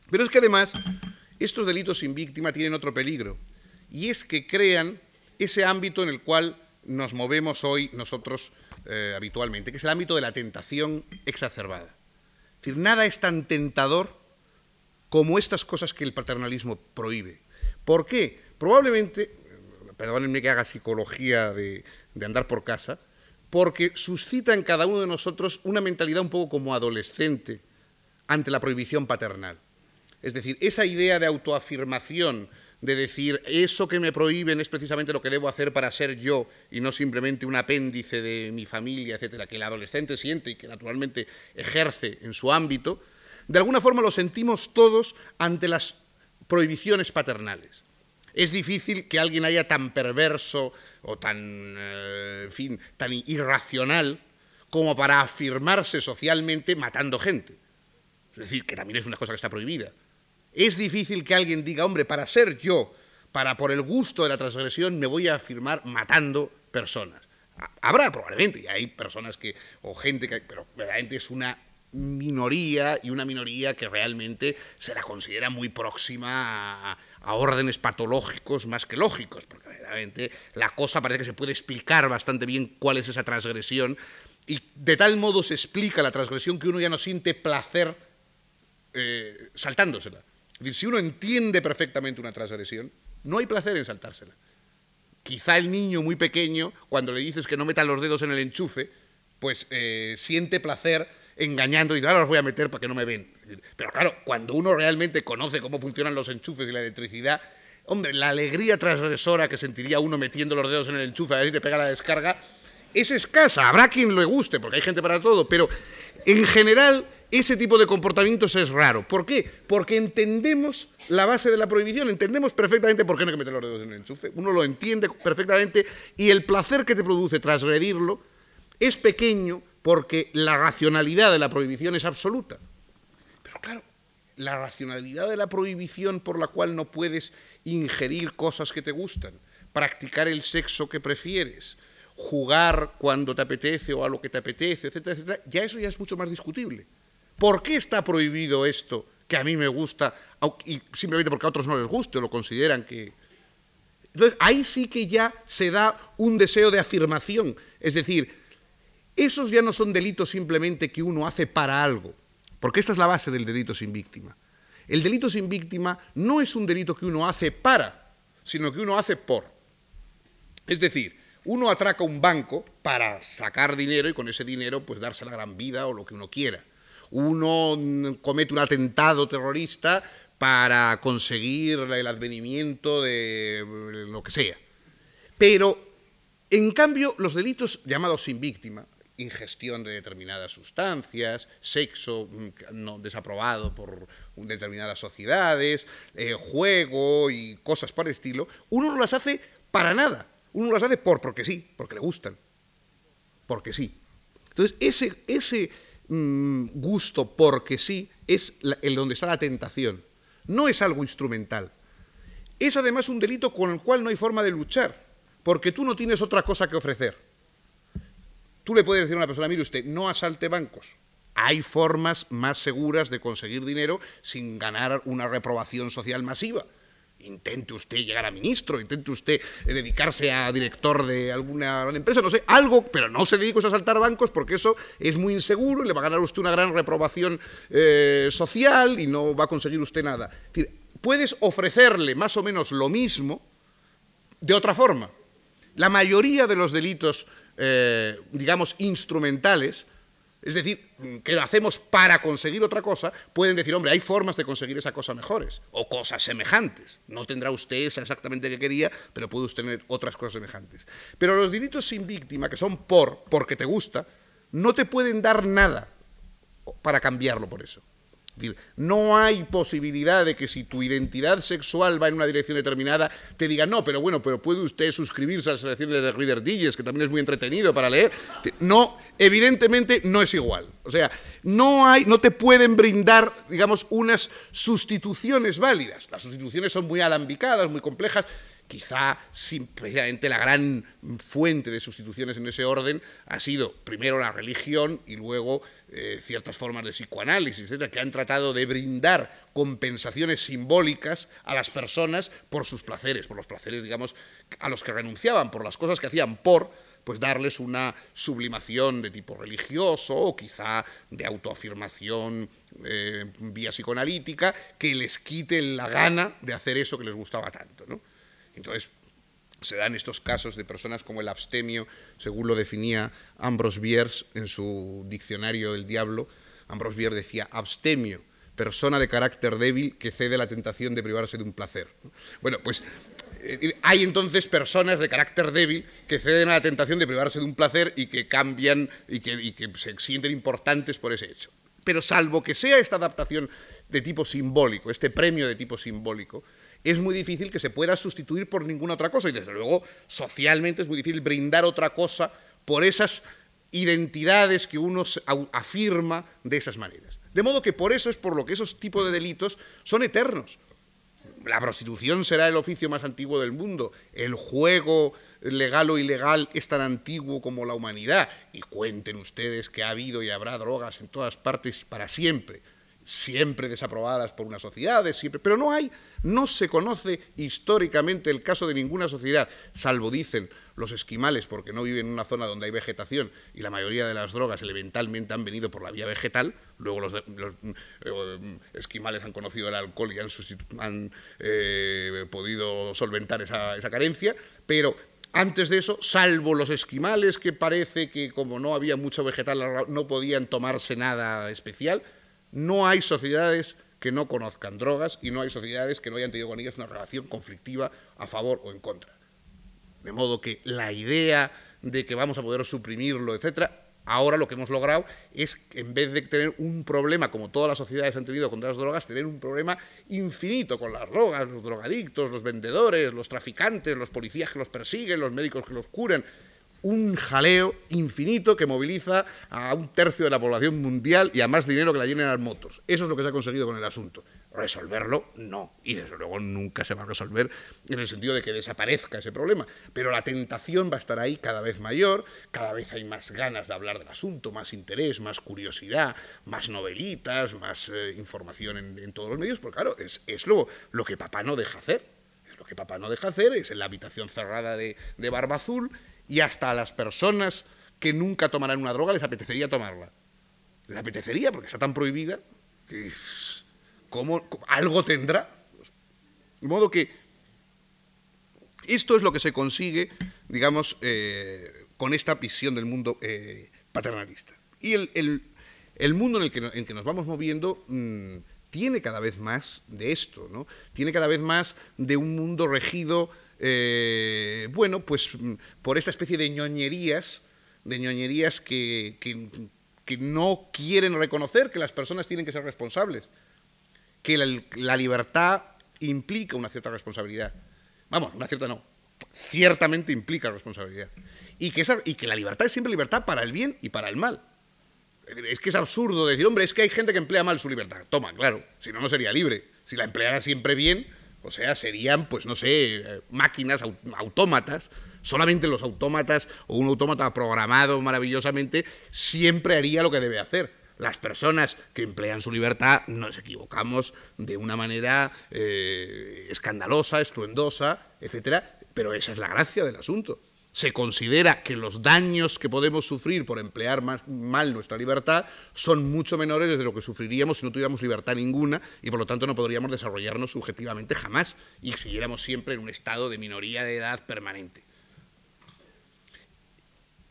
Pero es que además estos delitos sin víctima tienen otro peligro, y es que crean ese ámbito en el cual nos movemos hoy nosotros eh, habitualmente, que es el ámbito de la tentación exacerbada. Es decir, nada es tan tentador como estas cosas que el paternalismo prohíbe. ¿Por qué? Probablemente, perdónenme que haga psicología de, de andar por casa, porque suscita en cada uno de nosotros una mentalidad un poco como adolescente ante la prohibición paternal. Es decir, esa idea de autoafirmación de decir, eso que me prohíben es precisamente lo que debo hacer para ser yo y no simplemente un apéndice de mi familia, etcétera, que el adolescente siente y que naturalmente ejerce en su ámbito, de alguna forma lo sentimos todos ante las prohibiciones paternales. Es difícil que alguien haya tan perverso o tan, eh, en fin, tan irracional como para afirmarse socialmente matando gente. Es decir, que también es una cosa que está prohibida. Es difícil que alguien diga, hombre, para ser yo, para por el gusto de la transgresión, me voy a afirmar matando personas. Habrá probablemente, y hay personas que, o gente que, pero verdaderamente es una minoría y una minoría que realmente se la considera muy próxima a, órdenes patológicos más que lógicos, porque verdaderamente la cosa parece que se puede explicar bastante bien cuál es esa transgresión, y de tal modo se explica la transgresión que uno ya no siente placer eh, saltándosela. Es si uno entiende perfectamente una transgresión, no hay placer en saltársela. Quizá el niño muy pequeño, cuando le dices que no meta los dedos en el enchufe, pues eh, siente placer engañando y dice, ahora los voy a meter para que no me ven. Pero claro, cuando uno realmente conoce cómo funcionan los enchufes y la electricidad, hombre, la alegría transgresora que sentiría uno metiendo los dedos en el enchufe a ver si te pega la descarga, es escasa. Habrá quien le guste, porque hay gente para todo, pero en general ese tipo de comportamientos es raro. ¿Por qué? Porque entendemos la base de la prohibición, entendemos perfectamente por qué no hay que meter los dedos en el enchufe, uno lo entiende perfectamente y el placer que te produce transgredirlo es pequeño porque la racionalidad de la prohibición es absoluta. Pero claro, la racionalidad de la prohibición por la cual no puedes ingerir cosas que te gustan, practicar el sexo que prefieres, jugar cuando te apetece o a lo que te apetece, etcétera, etcétera, ya eso ya es mucho más discutible. ¿Por qué está prohibido esto que a mí me gusta y simplemente porque a otros no les guste o lo consideran que... Entonces, ahí sí que ya se da un deseo de afirmación. Es decir, esos ya no son delitos simplemente que uno hace para algo, porque esta es la base del delito sin víctima. El delito sin víctima no es un delito que uno hace para, sino que uno hace por. Es decir, uno atraca un banco para sacar dinero y con ese dinero pues darse la gran vida o lo que uno quiera uno comete un atentado terrorista para conseguir el advenimiento de lo que sea. Pero, en cambio, los delitos llamados sin víctima, ingestión de determinadas sustancias, sexo mm, no, desaprobado por determinadas sociedades, eh, juego y cosas por el estilo, uno no las hace para nada. Uno las hace por porque sí, porque le gustan. Porque sí. Entonces, ese, ese Mm, gusto porque sí es el donde está la tentación. No es algo instrumental. Es además un delito con el cual no hay forma de luchar, porque tú no tienes otra cosa que ofrecer. Tú le puedes decir a una persona, mire usted, no asalte bancos. Hay formas más seguras de conseguir dinero sin ganar una reprobación social masiva intente usted llegar a ministro, intente usted eh, dedicarse a director de alguna empresa, no sé, algo, pero no se dedique a saltar bancos porque eso es muy inseguro y le va a ganar usted una gran reprobación eh, social y no va a conseguir usted nada. puedes ofrecerle más o menos lo mismo de otra forma. La mayoría de los delitos, eh, digamos, instrumentales, es decir, que lo hacemos para conseguir otra cosa, pueden decir, hombre, hay formas de conseguir esa cosa mejores o cosas semejantes. No tendrá usted esa exactamente que quería, pero puede usted tener otras cosas semejantes. Pero los delitos sin víctima, que son por, porque te gusta, no te pueden dar nada para cambiarlo por eso no hay posibilidad de que si tu identidad sexual va en una dirección determinada, te digan, no, pero bueno, pero puede usted suscribirse a las selecciones de Reader Digest, que también es muy entretenido para leer. No, evidentemente no es igual. O sea, no, hay, no te pueden brindar, digamos, unas sustituciones válidas. Las sustituciones son muy alambicadas, muy complejas, quizá precisamente la gran fuente de sustituciones en ese orden ha sido primero la religión y luego eh, ciertas formas de psicoanálisis, etcétera, que han tratado de brindar compensaciones simbólicas a las personas por sus placeres, por los placeres, digamos, a los que renunciaban, por las cosas que hacían por, pues darles una sublimación de tipo religioso o quizá de autoafirmación eh, vía psicoanalítica que les quite la gana de hacer eso que les gustaba tanto. ¿no? Entonces, se dan estos casos de personas como el abstemio, según lo definía Ambrose Bierce en su diccionario del diablo. Ambrose Bierce decía, abstemio persona de carácter débil que cede a la tentación de privarse de un placer. Bueno, pues hay entonces personas de carácter débil que ceden a la tentación de privarse de un placer y que cambian y que, y que se sienten importantes por ese hecho. Pero salvo que sea esta adaptación de tipo simbólico, este premio de tipo simbólico, es muy difícil que se pueda sustituir por ninguna otra cosa. Y desde luego, socialmente es muy difícil brindar otra cosa por esas identidades que uno afirma de esas maneras. De modo que por eso es por lo que esos tipos de delitos son eternos. La prostitución será el oficio más antiguo del mundo. El juego legal o ilegal es tan antiguo como la humanidad. Y cuenten ustedes que ha habido y habrá drogas en todas partes para siempre siempre desaprobadas por unas sociedades, siempre, pero no hay, no se conoce históricamente el caso de ninguna sociedad, salvo dicen los esquimales, porque no viven en una zona donde hay vegetación y la mayoría de las drogas elementalmente han venido por la vía vegetal, luego los, eh, esquimales han conocido el alcohol y han, eh, podido solventar esa, esa carencia, pero antes de eso, salvo los esquimales, que parece que como no había mucho vegetal no podían tomarse nada especial, no hay sociedades que no conozcan drogas y no hay sociedades que no hayan tenido con ellas una relación conflictiva a favor o en contra. De modo que la idea de que vamos a poder suprimirlo, etcétera, ahora lo que hemos logrado es, en vez de tener un problema, como todas las sociedades han tenido contra las drogas, tener un problema infinito con las drogas, los drogadictos, los vendedores, los traficantes, los policías que los persiguen, los médicos que los curan un jaleo infinito que moviliza a un tercio de la población mundial y a más dinero que la llenen las motos. Eso es lo que se ha conseguido con el asunto. Resolverlo, no. Y desde luego nunca se va a resolver en el sentido de que desaparezca ese problema. Pero la tentación va a estar ahí cada vez mayor, cada vez hay más ganas de hablar del asunto, más interés, más curiosidad, más novelitas, más eh, información en, todos los medios, porque claro, es, lo que papá no deja hacer. Es lo que papá no deja hacer, es en la habitación cerrada de, de Barba Azul y hasta a las personas que nunca tomarán una droga les apetecería tomarla. Les apetecería porque está tan prohibida que ¿cómo, algo tendrá. De modo que esto es lo que se consigue, digamos, eh, con esta visión del mundo eh, paternalista. Y el, mundo en el, que, en que, nos vamos moviendo mm, tiene cada vez más de esto, ¿no? Tiene cada vez más de un mundo regido eh, bueno, pues mm, por esta especie de ñoñerías, de ñoñerías que, no quieren reconocer que las personas tienen que ser responsables, que la, libertad implica una cierta responsabilidad. Vamos, una cierta no, ciertamente implica responsabilidad. Y que la libertad es siempre libertad para el bien y para el mal. Es que es absurdo decir, hombre, es que hay gente que emplea mal su libertad. Toma, claro, si no, no sería libre. Si la empleara siempre bien, o sea, serían, pues no sé, eh, máquinas, autómatas. Solamente los autómatas o un autómata programado maravillosamente siempre haría lo que debe hacer. Las personas que emplean su libertad nos equivocamos de una manera eh, escandalosa, estruendosa, etcétera, pero esa es la gracia del asunto se considera que los daños que podemos sufrir por emplear mal nuestra libertad son mucho menores de lo que sufriríamos si no tuviéramos libertad ninguna y por lo tanto no podríamos desarrollarnos subjetivamente jamás y siguiéramos siempre en un estado de minoría de edad permanente.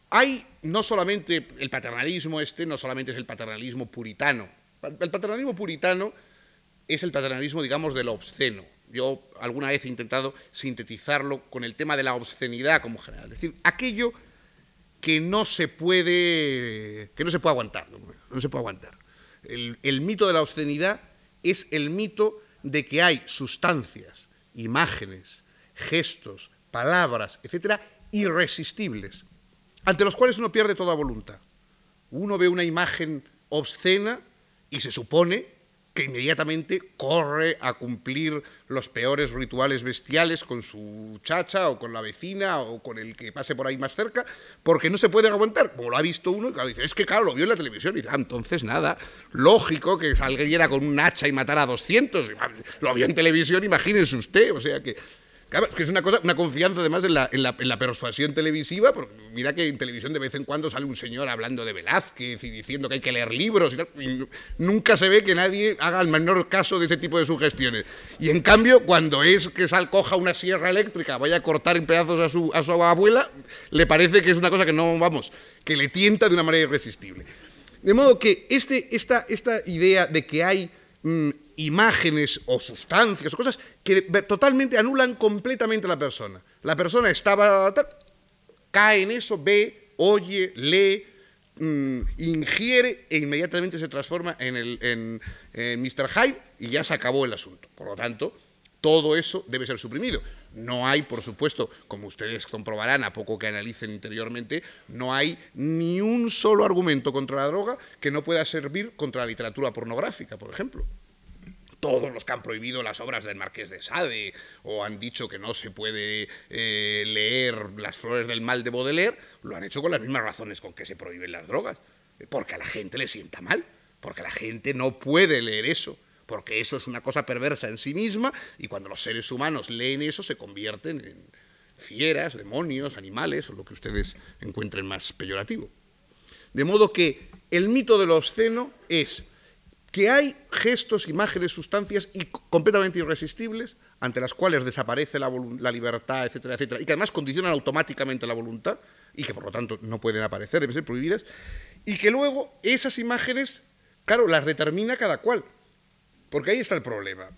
Hay no solamente el paternalismo este, no solamente es el paternalismo puritano. El paternalismo puritano es el paternalismo, digamos, de lo obsceno yo alguna vez he intentado sintetizarlo con el tema de la obscenidad como general, es decir, aquello que no se puede, que no se puede aguantar, no, se puede aguantar. El, el mito de la obscenidad es el mito de que hay sustancias, imágenes, gestos, palabras, etcétera, irresistibles, ante los cuales uno pierde toda voluntad. Uno ve una imagen obscena y se supone que inmediatamente corre a cumplir los peores rituales bestiales con su chacha o con la vecina o con el que pase por ahí más cerca, porque no se puede aguantar. Como lo ha visto uno, y claro, dice, es que claro, lo vio en la televisión, y dice, ah, entonces nada, lógico que salga con un hacha y matara a 200, lo vio en televisión, imagínese usted, o sea que Claro, que es una cosa, una confianza además en la, en, la, persuasión televisiva, porque mira que en televisión de vez en cuando sale un señor hablando de Velázquez y diciendo que hay que leer libros nunca se ve que nadie haga el menor caso de ese tipo de sugestiones. Y en cambio, cuando es que Sal coja una sierra eléctrica, vaya a cortar en pedazos a su, a su abuela, le parece que es una cosa que no, vamos, que le tienta de una manera irresistible. De modo que este, esta, esta idea de que hay mm, imágenes o sustancias o cosas que totalmente anulan completamente a la persona. La persona estaba, cae en eso, ve, oye, lee, mm, ingiere e inmediatamente se transforma en, el, en, en Mr. Hyde y ya se acabó el asunto. Por lo tanto, todo eso debe ser suprimido. No hay, por supuesto, como ustedes comprobarán a poco que analicen interiormente, no hay ni un solo argumento contra la droga que no pueda servir contra la literatura pornográfica, por ejemplo todos los que han prohibido las obras del Marqués de Sade o han dicho que no se puede eh, leer Las Flores del Mal de Baudelaire, lo han hecho con las mismas razones con que se prohíben las drogas. Porque a la gente le sienta mal, porque la gente no puede leer eso porque eso es una cosa perversa en sí misma y cuando los seres humanos leen eso se convierten en fieras, demonios, animales o lo que ustedes encuentren más peyorativo. De modo que el mito de obsceno es que hay gestos, imágenes, sustancias y completamente irresistibles ante las cuales desaparece la, la, libertad, etcétera, etcétera, y que además condicionan automáticamente la voluntad y que por lo tanto no pueden aparecer, deben ser prohibidas, y que luego esas imágenes, claro, las determina cada cual. Porque ahí está el problema.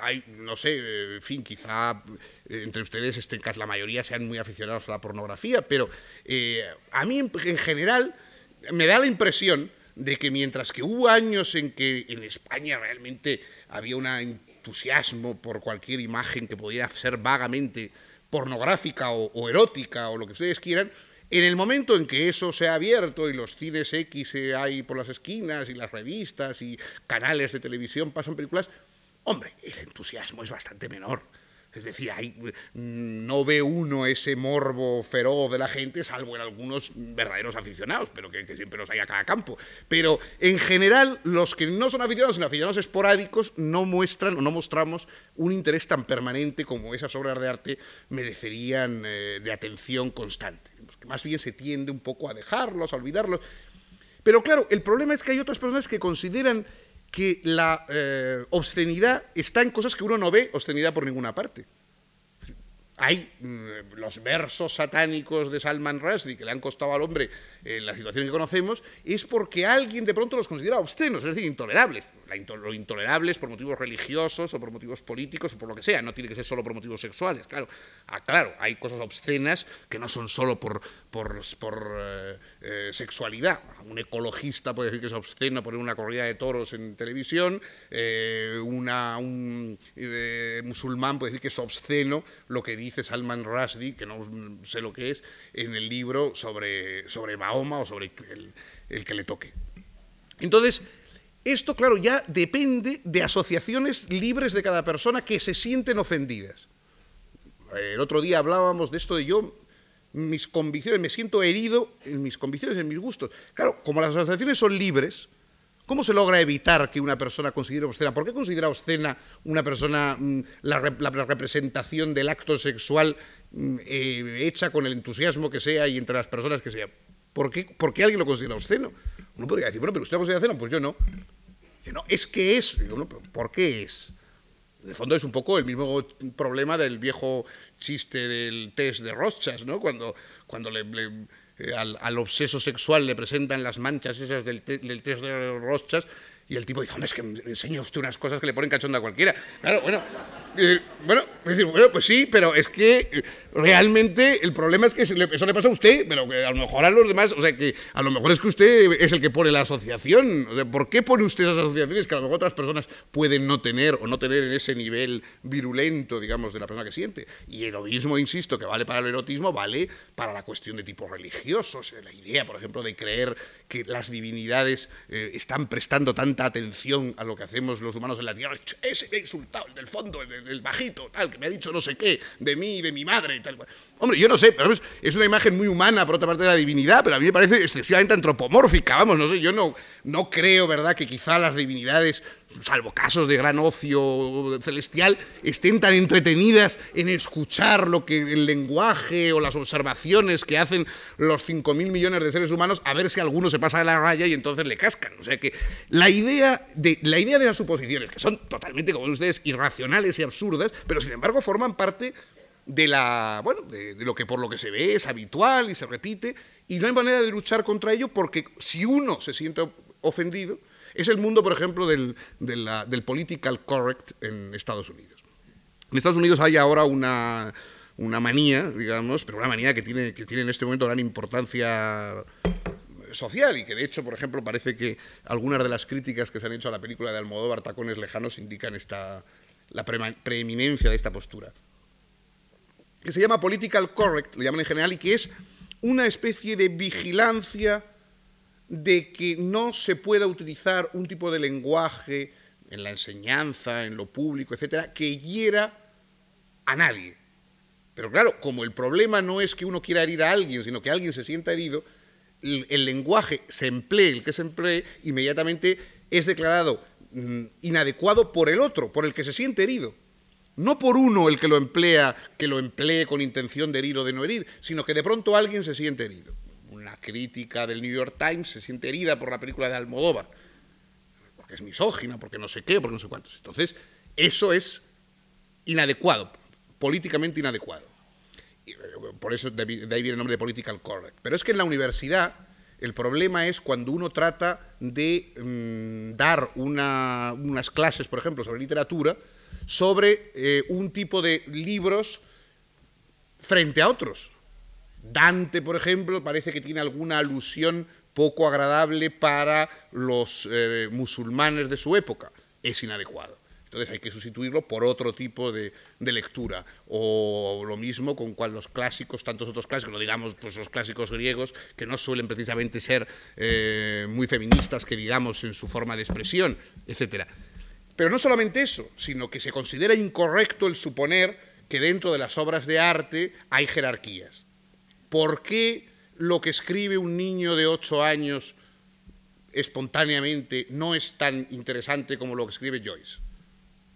Hay, no sé, en fin, quizá eh, entre ustedes estén, la mayoría sean muy aficionados a la pornografía, pero eh, a mí en, general me da la impresión de que mientras que hubo años en que en España realmente había un entusiasmo por cualquier imagen que pudiera ser vagamente pornográfica o erótica o lo que ustedes quieran, en el momento en que eso se ha abierto y los cines X hay por las esquinas y las revistas y canales de televisión pasan películas, hombre, el entusiasmo es bastante menor. Es decir, no ve uno ese morbo feroz de la gente, salvo en algunos verdaderos aficionados, pero que, siempre los hay a cada campo. Pero en general, los que no son aficionados, sino aficionados esporádicos, no muestran o no mostramos un interés tan permanente como esas obras de arte merecerían eh, de atención constante. Más bien se tiende un poco a dejarlos, a olvidarlos. Pero claro, el problema es que hay otras personas que consideran que la eh, obscenidad está en cosas que uno no ve obscenidad por ninguna parte. Hay mm, los versos satánicos de Salman Rushdie que le han costado al hombre en la situación que conocemos, es porque alguien de pronto los considera obscenos, es decir, intolerables lo intolerables por motivos religiosos o por motivos políticos o por lo que sea, no tiene que ser solo por motivos sexuales, claro. Ah, claro, hay cosas obscenas que no son solo por, por, eh, eh, sexualidad. Un ecologista puede decir que es obsceno poner una corrida de toros en televisión, eh, un musulmán puede decir que es obsceno lo que dice Salman Rushdie, que no sé lo que es, en el libro sobre, sobre Mahoma o sobre el, el que le toque. Entonces, esto, claro, ya depende de asociaciones libres de cada persona que se sienten ofendidas. El otro día hablábamos de esto de yo, mis convicciones, me siento herido en mis convicciones, en mis gustos. Claro, como las asociaciones son libres, ¿cómo se logra evitar que una persona considere obscena? ¿Por qué considera obscena una persona mm, la, representación del acto sexual mm, eh, hecha con el entusiasmo que sea y entre las personas que sea? ¿Por qué, ¿Por qué alguien lo considera obsceno? Uno podría decir, bueno, pero usted lo considera obsceno, pues yo no. Dice, no, es que es. ¿por qué es? En el fondo es un poco el mismo problema del viejo chiste del test de Rochas, ¿no? Cuando, cuando le, eh, al, obseso sexual le presentan las manchas esas del, del test de Rochas y el tipo dice, hombre, es que me enseña usted unas cosas que le ponen cachonda a cualquiera. Claro, bueno, bueno, decir, bueno, pues sí, pero es que eh, realmente el problema es que eso le pasa a usted, pero que a lo mejor a los demás, o sea, que a lo mejor es que usted es el que pone la asociación. ¿Por qué pone usted esas asociaciones que a lo mejor otras personas pueden no tener o no tener en ese nivel virulento, digamos, de la persona que siente? Y el mismo, insisto, que vale para el erotismo, vale para la cuestión de tipo religioso. la idea, por ejemplo, de creer que las divinidades eh, están prestando tanta atención a lo que hacemos los humanos en la tierra. Ese me ha insultado, el del fondo, el, bajito, tal, que me ha dicho no sé qué, de mí, de mi madre, tal. Hombre, yo no sé, pero es, una imagen muy humana, por otra parte, de la divinidad, pero a mí me parece excesivamente antropomórfica, vamos, no sé, yo no, no creo, ¿verdad?, que quizá las divinidades salvo casos de gran ocio celestial, estén tan entretenidas en escuchar lo que el lenguaje o las observaciones que hacen los 5.000 millones de seres humanos, a ver si alguno se pasa de la raya y entonces le cascan. O sea que la idea de, la idea de las suposiciones, que son totalmente, como ustedes, irracionales y absurdas, pero sin embargo forman parte de la bueno de, lo que por lo que se ve es habitual y se repite y no hay manera de luchar contra ello porque si uno se siente ofendido Es el mundo, por ejemplo, del, political correct en Estados Unidos. En Estados Unidos hay ahora una, una manía, digamos, pero una manía que tiene, que tiene en este momento gran importancia social y que de hecho, por ejemplo, parece que algunas de las críticas que se han hecho a la película de Almodóvar, Tacones Lejanos, indican esta, la preeminencia de esta postura. Que se llama political correct, lo llaman en general, y que es una especie de vigilancia de que no se pueda utilizar un tipo de lenguaje en la enseñanza, en lo público, etcétera, que hiera a nadie. Pero claro, como el problema no es que uno quiera herir a alguien, sino que alguien se sienta herido, el, lenguaje se emplee, el que se emplee, inmediatamente es declarado mm, inadecuado por el otro, por el que se siente herido. No por uno el que lo emplea, que lo emplee con intención de herir o de no herir, sino que de pronto alguien se siente herido. Una crítica del New York Times se siente herida por la película de Almodóvar, porque es misógina, porque no sé qué, porque no sé cuántos. Entonces, eso es inadecuado, políticamente inadecuado. Eh, por eso de ahí viene el nombre de political correct. Pero es que en la universidad el problema es cuando uno trata de mm, dar unas clases, por ejemplo, sobre literatura, sobre eh, un tipo de libros frente a otros. Dante, por ejemplo, parece que tiene alguna alusión poco agradable para los eh, musulmanes de su época. Es inadecuado. Entonces hay que sustituirlo por otro tipo de, lectura. O lo mismo con cual los clásicos, tantos otros clásicos, no digamos pues los clásicos griegos, que no suelen precisamente ser eh, muy feministas, que digamos en su forma de expresión, etcétera. Pero no solamente eso, sino que se considera incorrecto el suponer que dentro de las obras de arte hay jerarquías. ¿Por qué lo que escribe un niño de ocho años espontáneamente no es tan interesante como lo que escribe Joyce?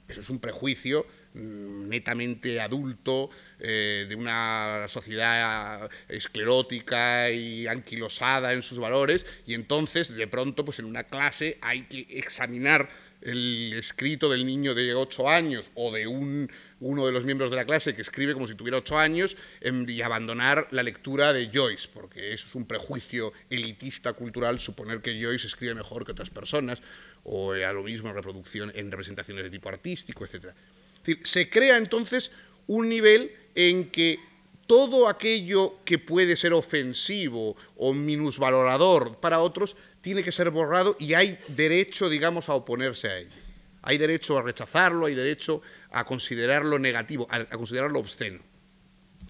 Eso es un prejuicio mm, netamente adulto, eh, de una sociedad esclerótica y anquilosada en sus valores, y entonces, de pronto, pues en una clase hay que examinar el escrito del niño de ocho años o de un, uno de los miembros de la clase que escribe como si tuviera ocho años em, y abandonar la lectura de Joyce, porque eso es un prejuicio elitista cultural suponer que Joyce escribe mejor que otras personas o a lo mismo en reproducción, en representaciones de tipo artístico, etc. se crea entonces un nivel en que todo aquello que puede ser ofensivo o minusvalorador para otros tiene que ser borrado y hay derecho, digamos, a oponerse a ello. Hay derecho a rechazarlo, hay derecho a considerarlo negativo, a, considerarlo obsceno.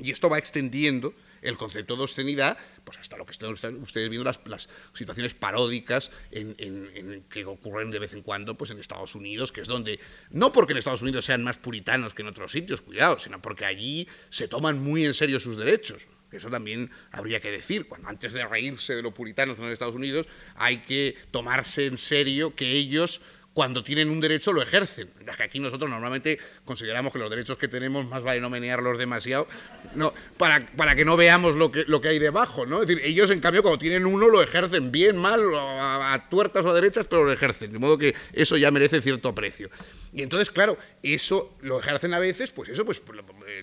Y esto va extendiendo el concepto de obscenidad, pues hasta lo que están ustedes viendo las, situaciones paródicas en, que ocurren de vez en cuando pues en Estados Unidos, que es donde, no porque en Estados Unidos sean más puritanos que en otros sitios, cuidado, sino porque allí se toman muy en serio sus derechos. Eso también habría que decir, cuando antes de reírse de los puritanos en Estados Unidos, hay que tomarse en serio que ellos cuando tienen un derecho lo ejercen. Es que aquí nosotros normalmente consideramos que los derechos que tenemos más vale no menearlos demasiado no, para, para que no veamos lo que, lo que hay debajo. ¿no? Es decir, ellos en cambio cuando tienen uno lo ejercen bien, mal, a, tuertas o a derechas, pero lo ejercen. De modo que eso ya merece cierto precio. Y entonces, claro, eso lo ejercen a veces, pues eso, pues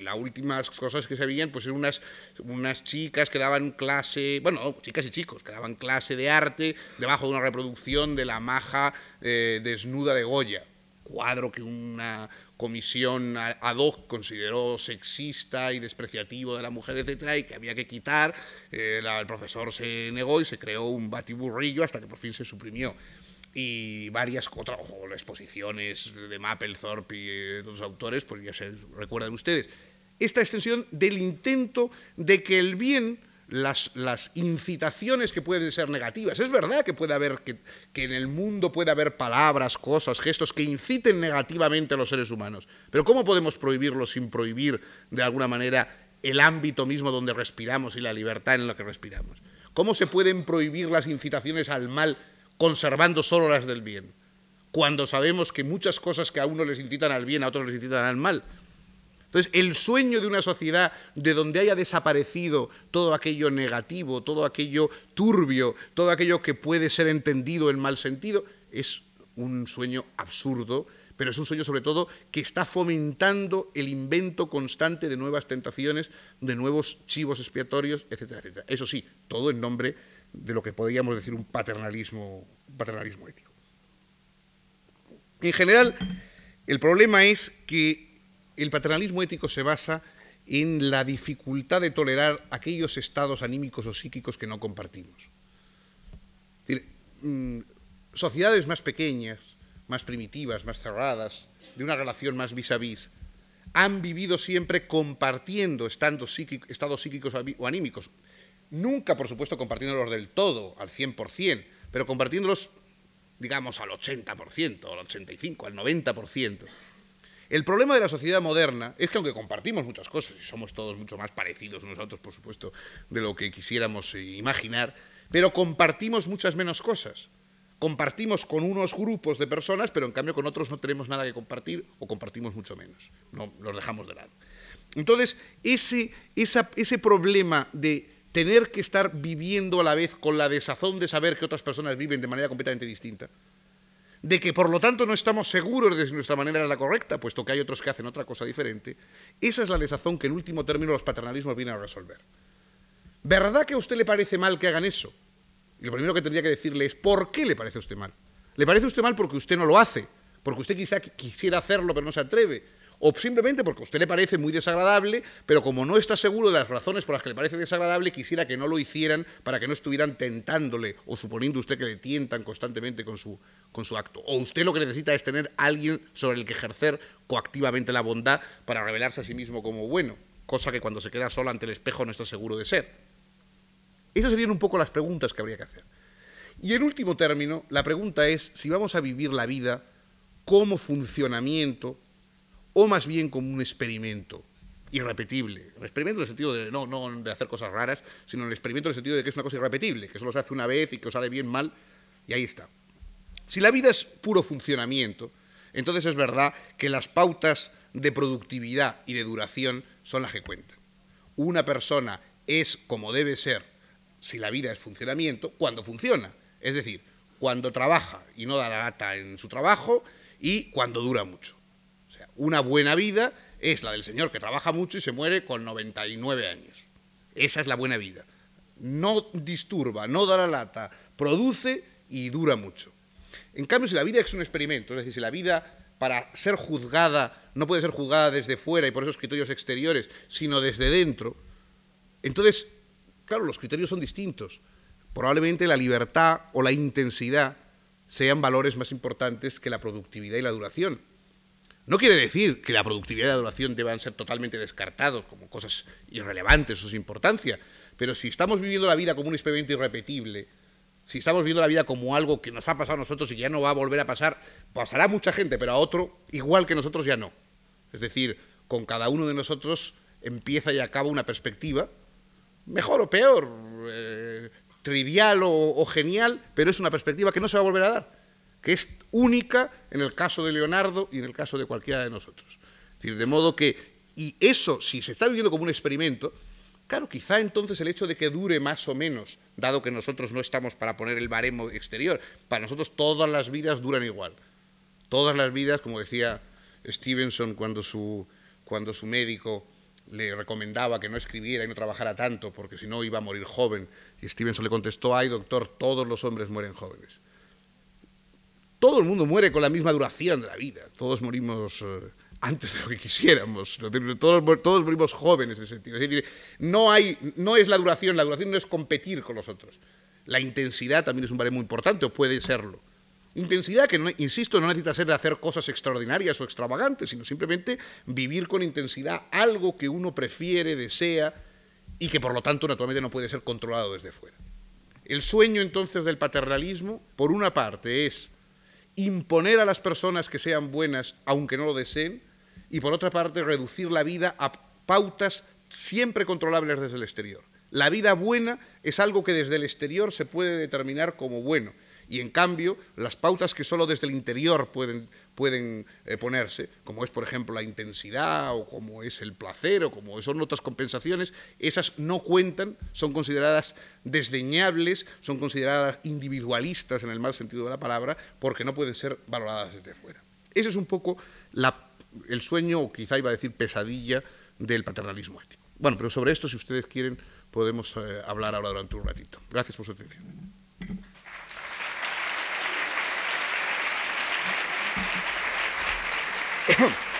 las últimas cosas que se veían, pues eran unas, unas chicas que daban clase, bueno, chicas y chicos, que daban clase de arte debajo de una reproducción de la maja eh, desnuda de Goya, cuadro que una comisión ad hoc consideró sexista y despreciativo de la mujer, etcétera, y que había que quitar. Eh, el profesor se negó y se creó un batiburrillo hasta que por fin se suprimió y varias otras, exposiciones de Mapplethorpe y de otros autores, pues ya se recuerdan ustedes. Esta extensión del intento de que el bien, las, incitaciones que pueden ser negativas, es verdad que puede haber, que en el mundo puede haber palabras, cosas, gestos que inciten negativamente a los seres humanos, pero ¿cómo podemos prohibirlo sin prohibir de alguna manera el ámbito mismo donde respiramos y la libertad en la que respiramos? ¿Cómo se pueden prohibir las incitaciones al mal conservando solo las del bien, cuando sabemos que muchas cosas que a uno les incitan al bien, a otros les incitan al mal. Entonces, el sueño de una sociedad de donde haya desaparecido todo aquello negativo, todo aquello turbio, todo aquello que puede ser entendido en mal sentido, es un sueño absurdo, pero es un sueño sobre todo que está fomentando el invento constante de nuevas tentaciones, de nuevos chivos expiatorios, etcétera, etcétera. Eso sí, todo en nombre de lo que podríamos decir un paternalismo, paternalismo ético. En general, el problema es que el paternalismo ético se basa en la dificultad de tolerar aquellos estados anímicos o psíquicos que no compartimos. Mm, sociedades más pequeñas, más primitivas, más cerradas, de una relación más vis a vis, han vivido siempre compartiendo estados psíquicos o anímicos. Nunca, por supuesto, compartiéndolos del todo, al 100%, pero compartiéndolos, digamos, al 80%, al 85%, al 90%. El problema de la sociedad moderna es que aunque compartimos muchas cosas y somos todos mucho más parecidos unos a otros, por supuesto, de lo que quisiéramos imaginar, pero compartimos muchas menos cosas. Compartimos con unos grupos de personas, pero en cambio con otros no tenemos nada que compartir o compartimos mucho menos. No, los dejamos de lado. Entonces, ese, ese problema de tener que estar viviendo a la vez con la desazón de saber que otras personas viven de manera completamente distinta, de que por lo tanto no estamos seguros de si nuestra manera es la correcta, puesto que hay otros que hacen otra cosa diferente, esa es la desazón que en último término los paternalismos vienen a resolver. ¿Verdad que a usted le parece mal que hagan eso? Y lo primero que tendría que decirle es, ¿por qué le parece a usted mal? ¿Le parece a usted mal porque usted no lo hace? Porque usted quizá quisiera hacerlo pero no se atreve o simplemente porque a usted le parece muy desagradable, pero como no está seguro de las razones por las que le parece desagradable, quisiera que no lo hicieran para que no estuvieran tentándole o suponiendo usted que le tientan constantemente con su, con su acto. O usted lo que necesita es tener alguien sobre el que ejercer coactivamente la bondad para revelarse a sí mismo como bueno, cosa que cuando se queda sola ante el espejo no está seguro de ser. Esas serían un poco las preguntas que habría que hacer. Y en último término, la pregunta es si vamos a vivir la vida como funcionamiento o más bien como un experimento irrepetible. Un experimento en el sentido de no, no de hacer cosas raras, sino el experimento en el sentido de que es una cosa irrepetible, que solo se hace una vez y que os sale bien, mal, y ahí está. Si la vida es puro funcionamiento, entonces es verdad que las pautas de productividad y de duración son las que cuentan. Una persona es como debe ser, si la vida es funcionamiento, cuando funciona. Es decir, cuando trabaja y no da la gata en su trabajo y cuando dura mucho. Una buena vida es la del señor que trabaja mucho y se muere con 99 años. Esa es la buena vida. No disturba, no da la lata, produce y dura mucho. En cambio, si la vida es un experimento, es decir, si la vida para ser juzgada no puede ser juzgada desde fuera y por esos criterios exteriores, sino desde dentro, entonces, claro, los criterios son distintos. Probablemente la libertad o la intensidad sean valores más importantes que la productividad y la duración. No quiere decir que la productividad y la duración deban ser totalmente descartados como cosas irrelevantes o sin importancia, pero si estamos viviendo la vida como un experimento irrepetible, si estamos viviendo la vida como algo que nos ha pasado a nosotros y que ya no va a volver a pasar, pasará a mucha gente, pero a otro igual que nosotros ya no. Es decir, con cada uno de nosotros empieza y acaba una perspectiva, mejor o peor, eh, trivial o genial, pero es una perspectiva que no se va a volver a dar que es única en el caso de Leonardo y en el caso de cualquiera de nosotros. de modo que, y eso, si se está viviendo como un experimento, claro, quizá entonces el hecho de que dure más o menos, dado que nosotros no estamos para poner el baremo exterior, para nosotros todas las vidas duran igual. Todas las vidas, como decía Stevenson cuando su, cuando su médico le recomendaba que no escribiera y no trabajara tanto, porque si no iba a morir joven, y Stevenson le contestó, ay doctor, todos los hombres mueren jóvenes todo el mundo muere con la misma duración de la vida. Todos morimos eh, antes de lo que quisiéramos. Todos, todos morimos jóvenes en ese sentido. Es decir, no, no es la duración, la duración no es competir con los otros. La intensidad también es un baremo muy importante, o puede serlo. Intensidad que, insisto, no necesita ser de hacer cosas extraordinarias o extravagantes, sino simplemente vivir con intensidad algo que uno prefiere, desea y que por lo tanto naturalmente no puede ser controlado desde fuera. El sueño entonces del paternalismo, por una parte, es imponer a las personas que sean buenas aunque no lo deseen y por otra parte reducir la vida a pautas siempre controlables desde el exterior. La vida buena es algo que desde el exterior se puede determinar como bueno y en cambio las pautas que solo desde el interior pueden, pueden eh, ponerse, como es por ejemplo la intensidad o como es el placer o como son otras compensaciones, esas no cuentan, son consideradas desdeñables, son consideradas individualistas en el mal sentido de la palabra, porque no pueden ser valoradas desde fuera. Ese es un poco el sueño, o quizá iba a decir pesadilla, del paternalismo ético. Bueno, pero sobre esto, si ustedes quieren, podemos eh, hablar ahora durante un ratito. Gracias por su atención. [coughs]